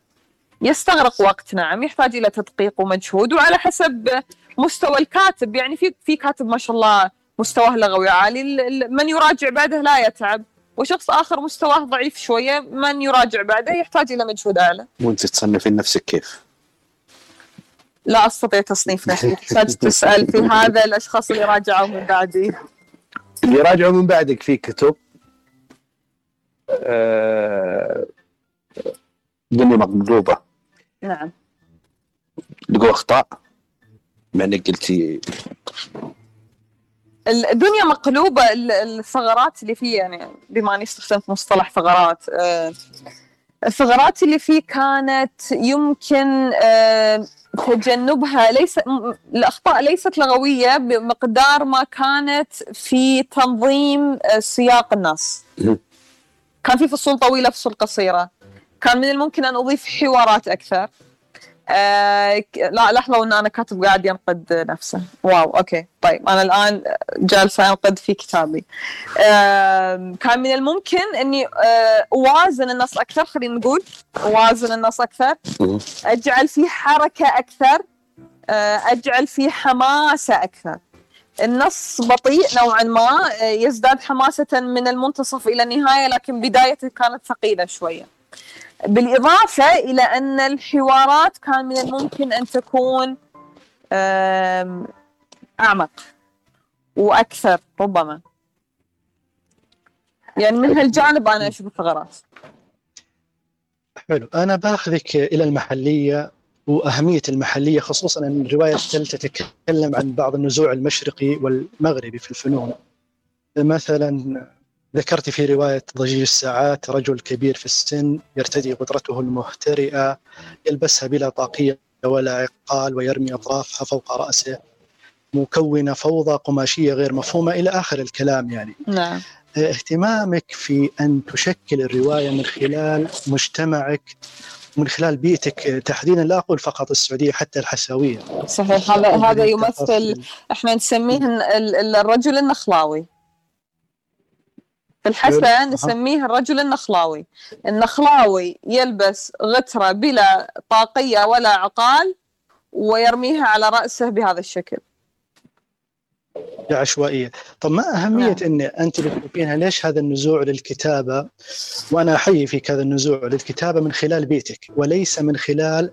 يستغرق وقت نعم يحتاج إلى تدقيق ومجهود وعلى حسب مستوى الكاتب. يعني في في كاتب ما شاء الله مستواه لغوي عالي ال- ال- من يراجع بعده لا يتعب وشخص آخر مستواه ضعيف شوية من يراجع بعده يحتاج إلى مجهود أعلى. وأنت تصنفين نفسك كيف؟ لا أستطيع تصنيف نفسي تحتاج تسأل في هذا الأشخاص اللي راجعوا من بعدي. اللي راجعوا من بعدك في كتب آه، دنيا مقلوبة نعم. لقوا أخطاء؟ مع إنك قلتي الدنيا مقلوبة ال- الثغرات اللي فيه يعني بما أني استخدمت مصطلح ثغرات آه، الثغرات اللي فيه كانت يمكن آه، تجنبها ليس الأخطاء ليست لغوية بمقدار ما كانت في تنظيم آه، سياق النص. كان في فصول طويلة فصول قصيرة. كان من الممكن أن أضيف حوارات أكثر. آه لا لحظة وأن أنا كاتب قاعد ينقد نفسه. wow okay. طيب أنا الآن جالسة أنقد في كتابي. آه كان من الممكن أني آه أوازن النص أكثر خلينا نقول أوازن النص أكثر. مم. أجعل فيه حركة أكثر. آه أجعل فيه حماسة أكثر. النص بطيء نوعا ما آه، يزداد حماسة من المنتصف إلى النهاية لكن بدايته كانت ثقيلة شوية. بالإضافة إلى أن الحوارات كان من الممكن أن تكون أعمق وأكثر ربما. يعني من هالجانب أنا أشوف الثغرات. حلو. أنا باخذك إلى المحلية وأهمية المحلية خصوصا أن الرواية الثالثة تتكلم عن بعض النزوع المشرقي والمغربي في الفنون. مثلا ذكرت في رواية ضجيج الساعات رجل كبير في السن يرتدي قدرته المهترئة يلبسها بلا طاقية ولا عقال ويرمي أطرافها فوق رأسه مكونه فوضى قماشية غير مفهومة إلى آخر الكلام يعني. نعم. اهتمامك في أن تشكل الرواية من خلال مجتمعك ومن خلال بيئتك تحديدا لا أقول فقط السعودية حتى الحساوية. صحيح هذا هذا يمثل إحنا نسميه ال- ال- الرجل النخلاوي. أها. نسميه الرجل النخلاوي. النخلاوي يلبس غترة بلا طاقية ولا عقال ويرميها على رأسه بهذا الشكل. عشوائية. طب ما أهمية إن أنت بتشوفينها ليش هذا النزوع للكتابة؟ وأنا أحيي فيك هذا النزوع للكتابة من خلال بيتك وليس من خلال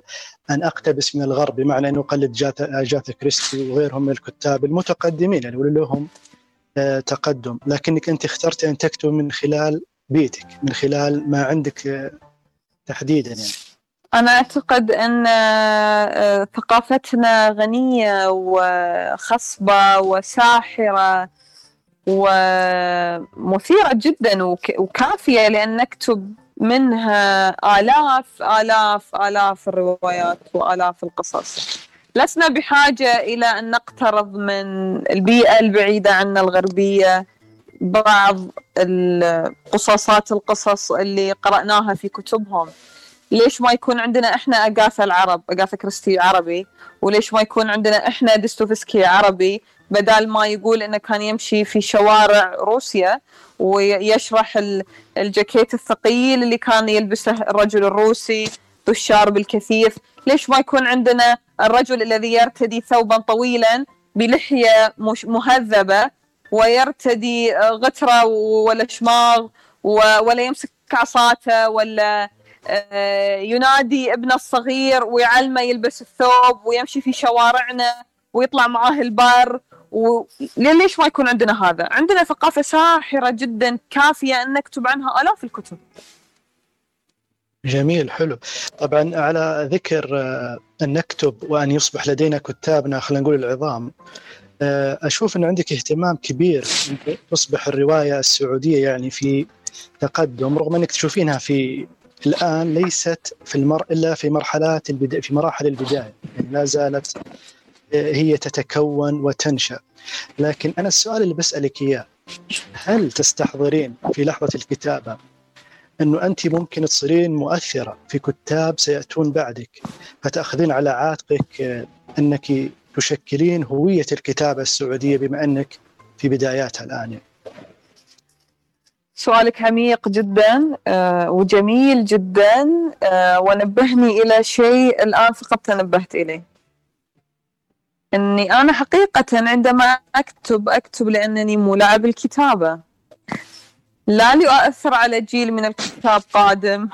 أن أقتبس من الغرب بمعنى اقلد جاتا جاتا كريستي وغيرهم من الكتاب المتقدمين يعني لهم تقدم. لكنك أنت اخترت أن تكتب من خلال بيتك من خلال ما عندك آه، تحديدا يعني. أنا أعتقد أن آه، ثقافتنا غنية وخصبة وساحرة ومثيرة جدا وك- وكافية لأن نكتب منها آلاف آلاف آلاف الروايات وآلاف القصص. لسنا بحاجة إلى أن نقترض من البيئة البعيدة عنا الغربية بعض القصصات القصص اللي قرأناها في كتبهم. ليش ما يكون عندنا إحنا اغاثا العرب؟ اغاثا كريستي عربي. وليش ما يكون عندنا إحنا ديستوفسكي عربي؟ بدال ما يقول إنه كان يمشي في شوارع روسيا ويشرح ال- الجاكيت الثقيل اللي كان يلبسه الرجل الروسي ذو الشارب الكثيف ليش ما يكون عندنا الرجل الذي يرتدي ثوبا طويلا بلحية مهذبة ويرتدي غترة ولا شماغ ولا يمسك عصاته ولا آه، ينادي ابنه الصغير ويعلمه يلبس الثوب ويمشي في شوارعنا ويطلع معاه البر و... ليش ما يكون عندنا هذا؟ عندنا ثقافة ساحرة جدا كافية أن نكتب عنها آلاف الكتب. جميل حلو. طبعا على ذكر آه، أن نكتب وأن يصبح لدينا كتابنا خلينا نقول العظام آه، أشوف أن عندك اهتمام كبير تصبح الرواية السعودية يعني في تقدم رغم أنك تشوفينها في الآن ليست في المر إلا في مرحلات البداية في مراحل البداية. يعني لا زالت آه، هي تتكون وتنشأ. لكن أنا السؤال اللي بسألك إياه هل تستحضرين في لحظة الكتابة أنه أنت ممكن تصيرين مؤثرة في كتاب سيأتون بعدك فتأخذين على عاتقك آه، أنك تشكلين هوية الكتابة السعودية بما أنك في بداياتها الآن. سؤالك عميق جدا آه، وجميل جدا آه، ونبهني إلى شيء الآن فقط تنبهت إليه أني أنا حقيقة عندما أكتب أكتب لأنني مولعة بالكتابة لا لأؤثر على جيل من الكتاب قادم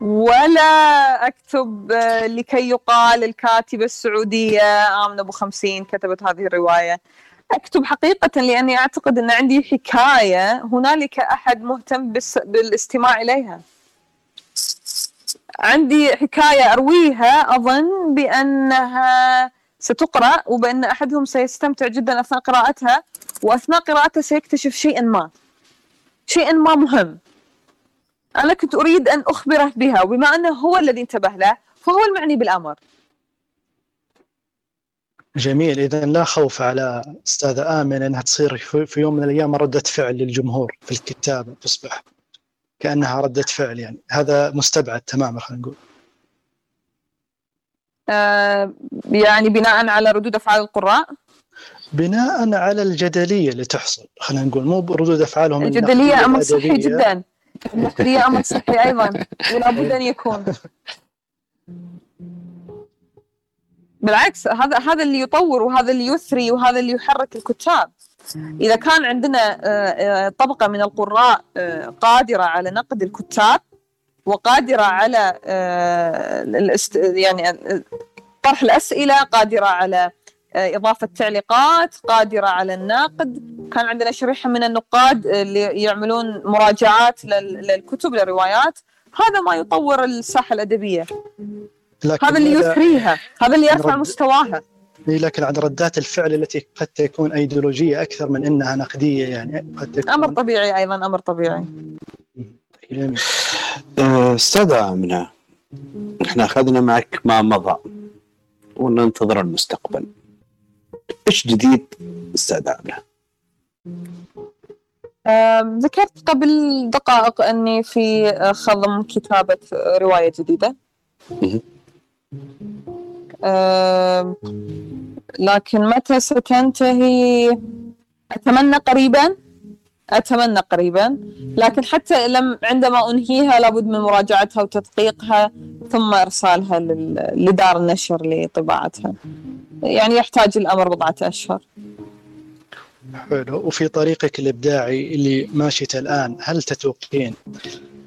ولا أكتب آه، لكي يقال الكاتبة السعودية. آمنة أبو خمسين كتبت هذه الرواية. أكتب حقيقة لأني أعتقد أن عندي حكاية هنالك أحد مهتم بالاستماع إليها. عندي حكاية أرويها أظن بأنها ستقرأ وبأن أحدهم سيستمتع جدا أثناء قراءتها وأثناء قراءتها سيكتشف شيئا ما. شيئا ما مهم. أنا كنت أريد أن أخبره بها وبما أنه هو الذي انتبه له فهو المعني بالأمر. جميل. إذا لا خوف على أستاذة آمن أنها تصير في في يوم من الأيام ردة فعل للجمهور في الكتابة تصبح كأنها ردة فعل يعني. هذا مستبعد تماما خلينا نقول. آه يعني بناء على ردود أفعال القراء. بناء على الجدلية اللي تحصل. خلينا نقول مو بردود أفعالهم الجدلية أمر صحي. جدا. الجدلية أمر صحي أيضا. ولا بد أن يكون. بالعكس هذا هذا اللي يطور وهذا اللي يثري وهذا اللي يحرك الكتاب. إذا كان عندنا آه، آه، طبقة من القراء آه، قادرة على نقد الكتاب وقادرة على يعني طرح الأسئلة قادرة على إضافة تعليقات قادرة على النقد. كان عندنا شريحة من النقاد اللي يعملون مراجعات لل- للكتب للروايات. هذا ما يطور الساحة الأدبية. لكن هذا اللي يثريها. هذا اللي يرفع مستواها. إيه، لكن عن ردات الفعل التي قد تكون أيديولوجية أكثر من أنها نقدية يعني قد تكون. أمر طبيعي أيضا أمر طبيعي. جميل. آه، أستاذة آمنة إحنا أخذنا معك ما مضى وننتظر المستقبل. إيش جديد استاذة آمنة؟ آم، ذكرت قبل دقائق أني في خضم كتابة رواية جديدة مهم. آم، لكن متى ستنتهي أتمنى قريبا أتمنى قريبا. لكن حتى لم عندما أنهيها لابد من مراجعتها وتدقيقها ثم إرسالها لدار النشر لطباعتها. يعني يحتاج الأمر بضعة أشهر. حلو. وفي طريقك الإبداعي اللي ماشيته الآن هل تتوقعين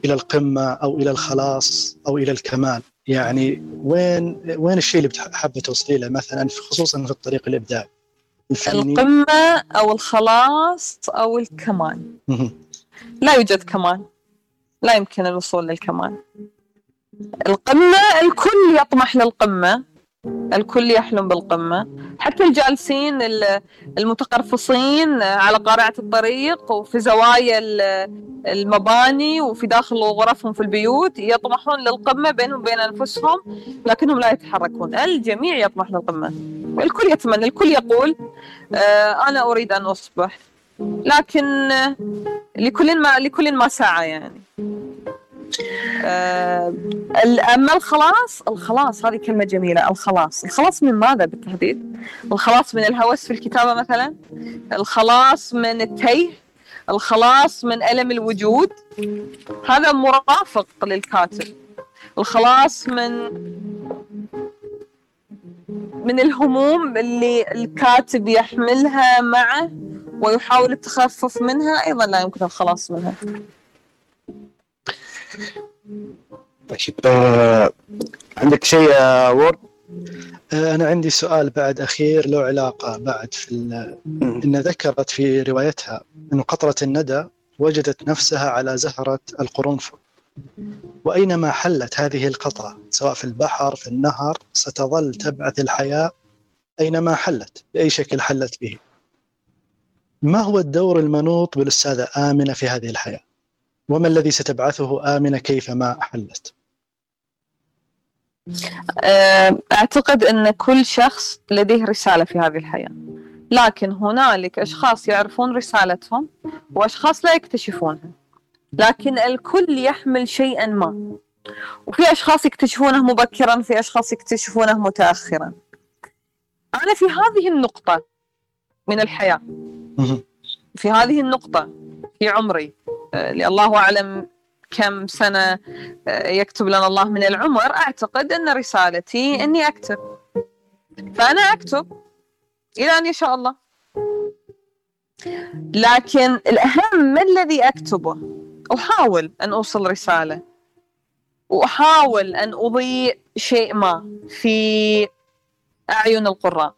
إلى القمة أو إلى الخلاص أو إلى الكمال؟ يعني وين وين الشيء اللي حابة توصلي له مثلا خصوصا في الطريق الإبداعي؟ الفني القمة أو الخلاص أو الكمال مهم. لا يوجد كمال لا يمكن الوصول للكمال القمة الكل يطمح للقمة. الكل يحلم بالقمة. حتى الجالسين ال- المتقرفصين على قارعة الطريق وفي زوايا ال- المباني وفي داخل غرفهم في البيوت يطمحون للقمة بينهم وبين أنفسهم لكنهم لا يتحركون. الجميع يطمح للقمة. الكل يتمنى الكل يقول آه، أنا أريد أن أصبح. لكن آه، لكل ما لكل ما سعى يعني. آه، أما الخلاص الخلاص هذه كلمة جميلة الخلاص. الخلاص من ماذا بالتحديد؟ الخلاص من الهوس في الكتابة مثلا؟ الخلاص من التيه؟ الخلاص من ألم الوجود؟ هذا مرافق للكاتب. الخلاص من من الهموم اللي الكاتب يحملها معه ويحاول التخفف منها أيضا لا يمكن الخلاص منها. طيب آه، عندك شيء يا وورد؟ آه، أنا عندي سؤال بعد أخير له علاقة بعد في إن ذكرت في روايتها أن قطرة الندى وجدت نفسها على زهرة القرنفل وأينما حلت هذه القطرة سواء في البحر في النهر ستظل تبعث الحياة أينما حلت بأي شكل حلت به؟ ما هو الدور المنوط بالأستاذة آمنة في هذه الحياة؟ وما الذي ستبعثه آمنة كيفما حلت آه، أعتقد أن كل شخص لديه رسالة في هذه الحياة. لكن هنالك أشخاص يعرفون رسالتهم وأشخاص لا يكتشفونها. لكن الكل يحمل شيئا ما. وفي أشخاص يكتشفونه مبكرا في أشخاص يكتشفونه متأخرا. أنا في هذه النقطة من الحياة. في هذه النقطة في عمري. آه، الله أعلم كم سنة آه، يكتب لنا الله من العمر. أعتقد أن رسالتي أني أكتب. فأنا أكتب إلى أن يشاء الله. لكن الأهم ما الذي أكتبه؟ أحاول أن أوصل رسالة. وأحاول أن أضيء شيء ما في أعين القراء.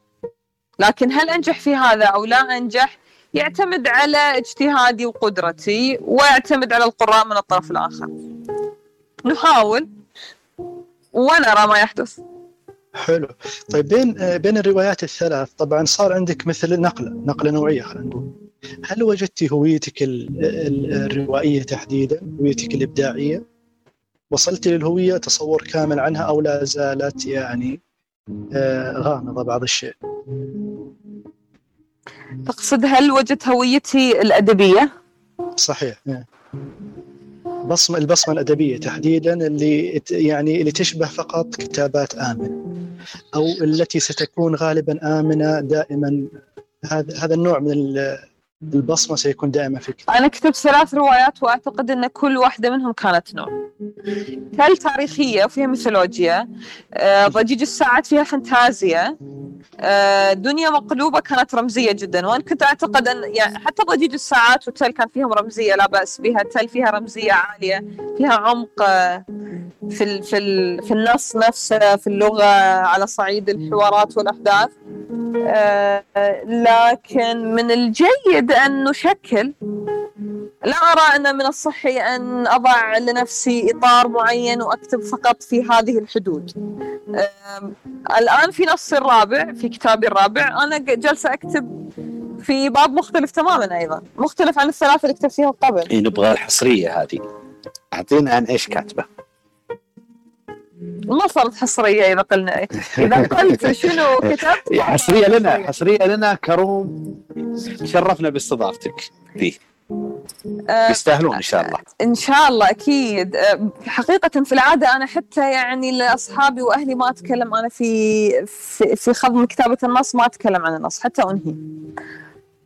لكن هل أنجح في هذا أو لا أنجح؟ يعتمد على اجتهادي وقدرتي ويعتمد على القراء من الطرف الآخر. نحاول. ونرى ما يحدث. حلو. طيب بين بين الروايات الثلاث طبعا صار عندك مثل نقله نقله نوعية خلينا نقول. هل وجدتي هويتك ال- ال- الروائية تحديدا؟ هويتك الإبداعية؟ وصلتي للهوية تصور كامل عنها أو لا زالت يعني آه، غامضة بعض الشيء؟ تقصد هل وجدت هويتي الأدبية؟ صحيح. بصمة البصمة الأدبية تحديدا اللي يعني اللي تشبه فقط كتابات آمنة أو التي ستكون غالبا آمنة دائما هذا هذا النوع من ال- البصمة سيكون دائما في الكتاب. أنا كتبت ثلاث روايات وأعتقد أن كل واحدة منهم كانت نوع. تل تاريخية وفيها ميثولوجيا آه، ضجيج الساعات فيها فانتازيا آه، دنيا مقلوبة كانت رمزية جدا. وأنا كنت أعتقد أن يعني حتى ضجيج الساعات وتل كان فيهم رمزية لا بأس بها. تل فيها رمزية عالية فيها عمق آه، في في في النص نفسه في اللغة على صعيد الحوارات والأحداث. آه، لكن من الجيد أن نشكل. لا أرى أن من الصحي أن أضع لنفسي إطار معين وأكتب فقط في هذه الحدود. آم، الآن في نصي الرابع في كتابي الرابع أنا جالسة أكتب في باب مختلف تماما أيضا مختلف عن الثلاثة اللي كتبت فيهم قبل. إيه نبغى الحصرية هذه. أعطينا عن إيش كاتبة. ما صارت حصرية إذا قلنا إذا قلت شنو كتبت حصرية لنا حصرية. لنا كروم. شرفنا باستضافتك. فيه آه، يستاهلون إن شاء الله. إن شاء الله أكيد. أه، حقيقة في العادة أنا حتى يعني لأصحابي وأهلي ما أتكلم. أنا في في, في خضم كتابة النص ما أتكلم عن النص حتى أنهي.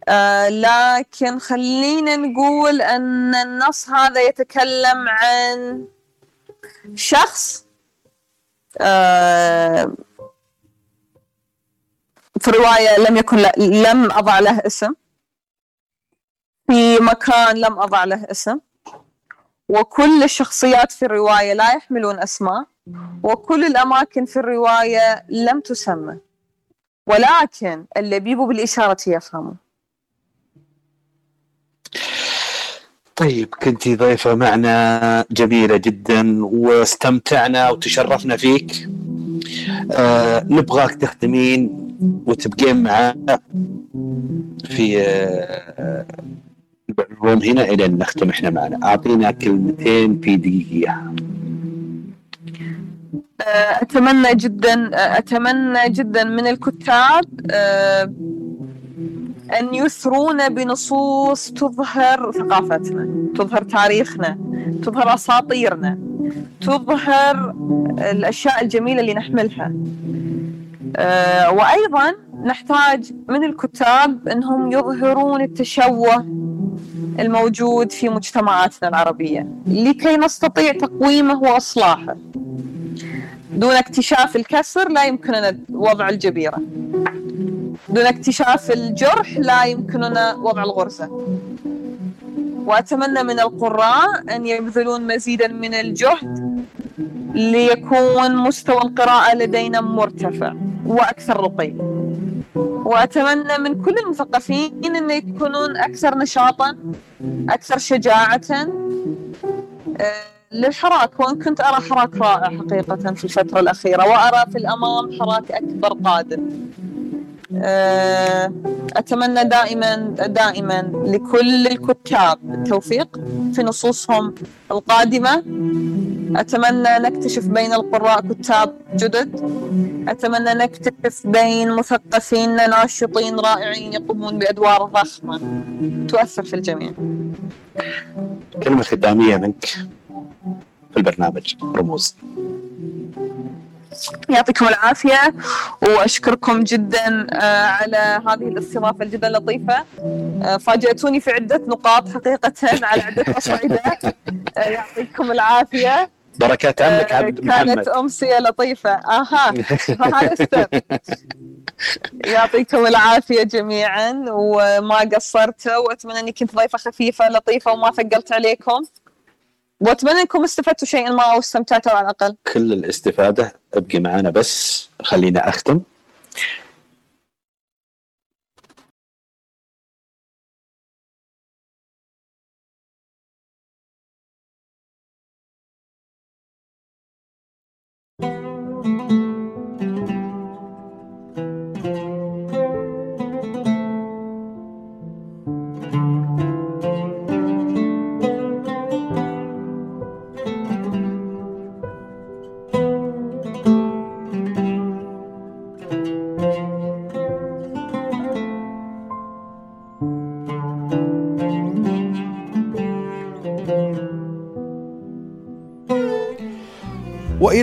أه لكن خلينا نقول أن النص هذا يتكلم عن شخص في رواية لم يكن لم أضع له اسم. في مكان لم أضع له اسم. وكل الشخصيات في الرواية لا يحملون أسماء. وكل الأماكن في الرواية لم تسمى. ولكن اللي بيبو بالإشارة يفهمون طيب كنتي ضيفة معنا جميلة جدا واستمتعنا وتشرفنا فيك. آه نبغاك تختمين وتبقين معنا في آه هنا إلى أن نختم إحنا معنا. أعطينا كلمتين في دقيقة. آه، أتمنى جدا آه، أتمنى جدا من الكتاب آه، أن يثرونا بنصوص تظهر ثقافتنا تظهر تاريخنا تظهر أساطيرنا تظهر الأشياء الجميلة اللي نحملها. آه، وأيضا نحتاج من الكتاب أنهم يظهرون التشوه الموجود في مجتمعاتنا العربية لكي نستطيع تقويمه وإصلاحه. دون اكتشاف الكسر لا يمكننا وضع الجبيرة. دون اكتشاف الجرح لا يمكننا وضع الغرزة وأتمنى من القراء أن يبذلون مزيدا من الجهد ليكون مستوى القراءة لدينا مرتفع وأكثر رقي وأتمنى من كل المثقفين أن يكونون أكثر نشاطا أكثر شجاعة. آه، للحراك وإن كنت أرى حراك رائع حقيقة في الفترة الأخيرة وأرى في الأمام حراك أكبر قادم آه، أتمنى دائما دائما لكل الكتاب التوفيق في نصوصهم القادمة. أتمنى نكتشف بين القراء كتاب جدد. أتمنى نكتشف بين مثقفين ناشطين رائعين يقومون بأدوار ضخمة. تؤثر في الجميع. كلمة ختامية منك في البرنامج رموز. يعطيكم العافية وأشكركم جدا آه، على هذه الاستضافة جدا لطيفة. آه، فاجأتوني في عدة نقاط حقيقة على عدة أصعدة. آه، يعطيكم العافية. بركات عمك عبد كانت محمد أمسية لطيفة. أها هذا يعطيكم العافية جميعا وما قصرتوا وأتمنى أني كنت ضيفة خفيفة لطيفة وما ثقلت عليكم. وأتمنى أنكم استفدتوا شيئا ما أو استمتعتوا على الأقل. كل الاستفادة. ابقي معنا بس خليني أختم.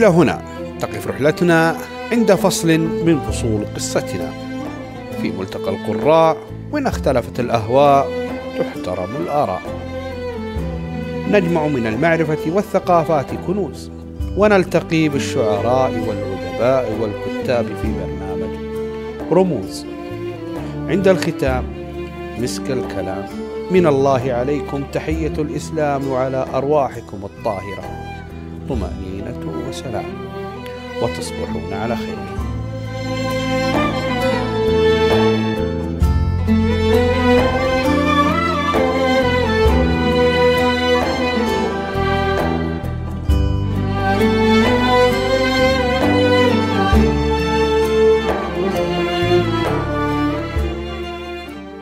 والى هنا. تقف رحلتنا عند فصل من فصول قصتنا. في ملتقى القراء وإن اختلفت الأهواء تحترم الآراء. نجمع من المعرفة والثقافات كنوز ونلتقي بالشعراء والادباء والكتاب في برنامج رموز. عند الختام مسك الكلام. من الله عليكم تحية الإسلام وعلى أرواحكم الطاهرة. طمأنينة. وسلام. وتصبحون على خير.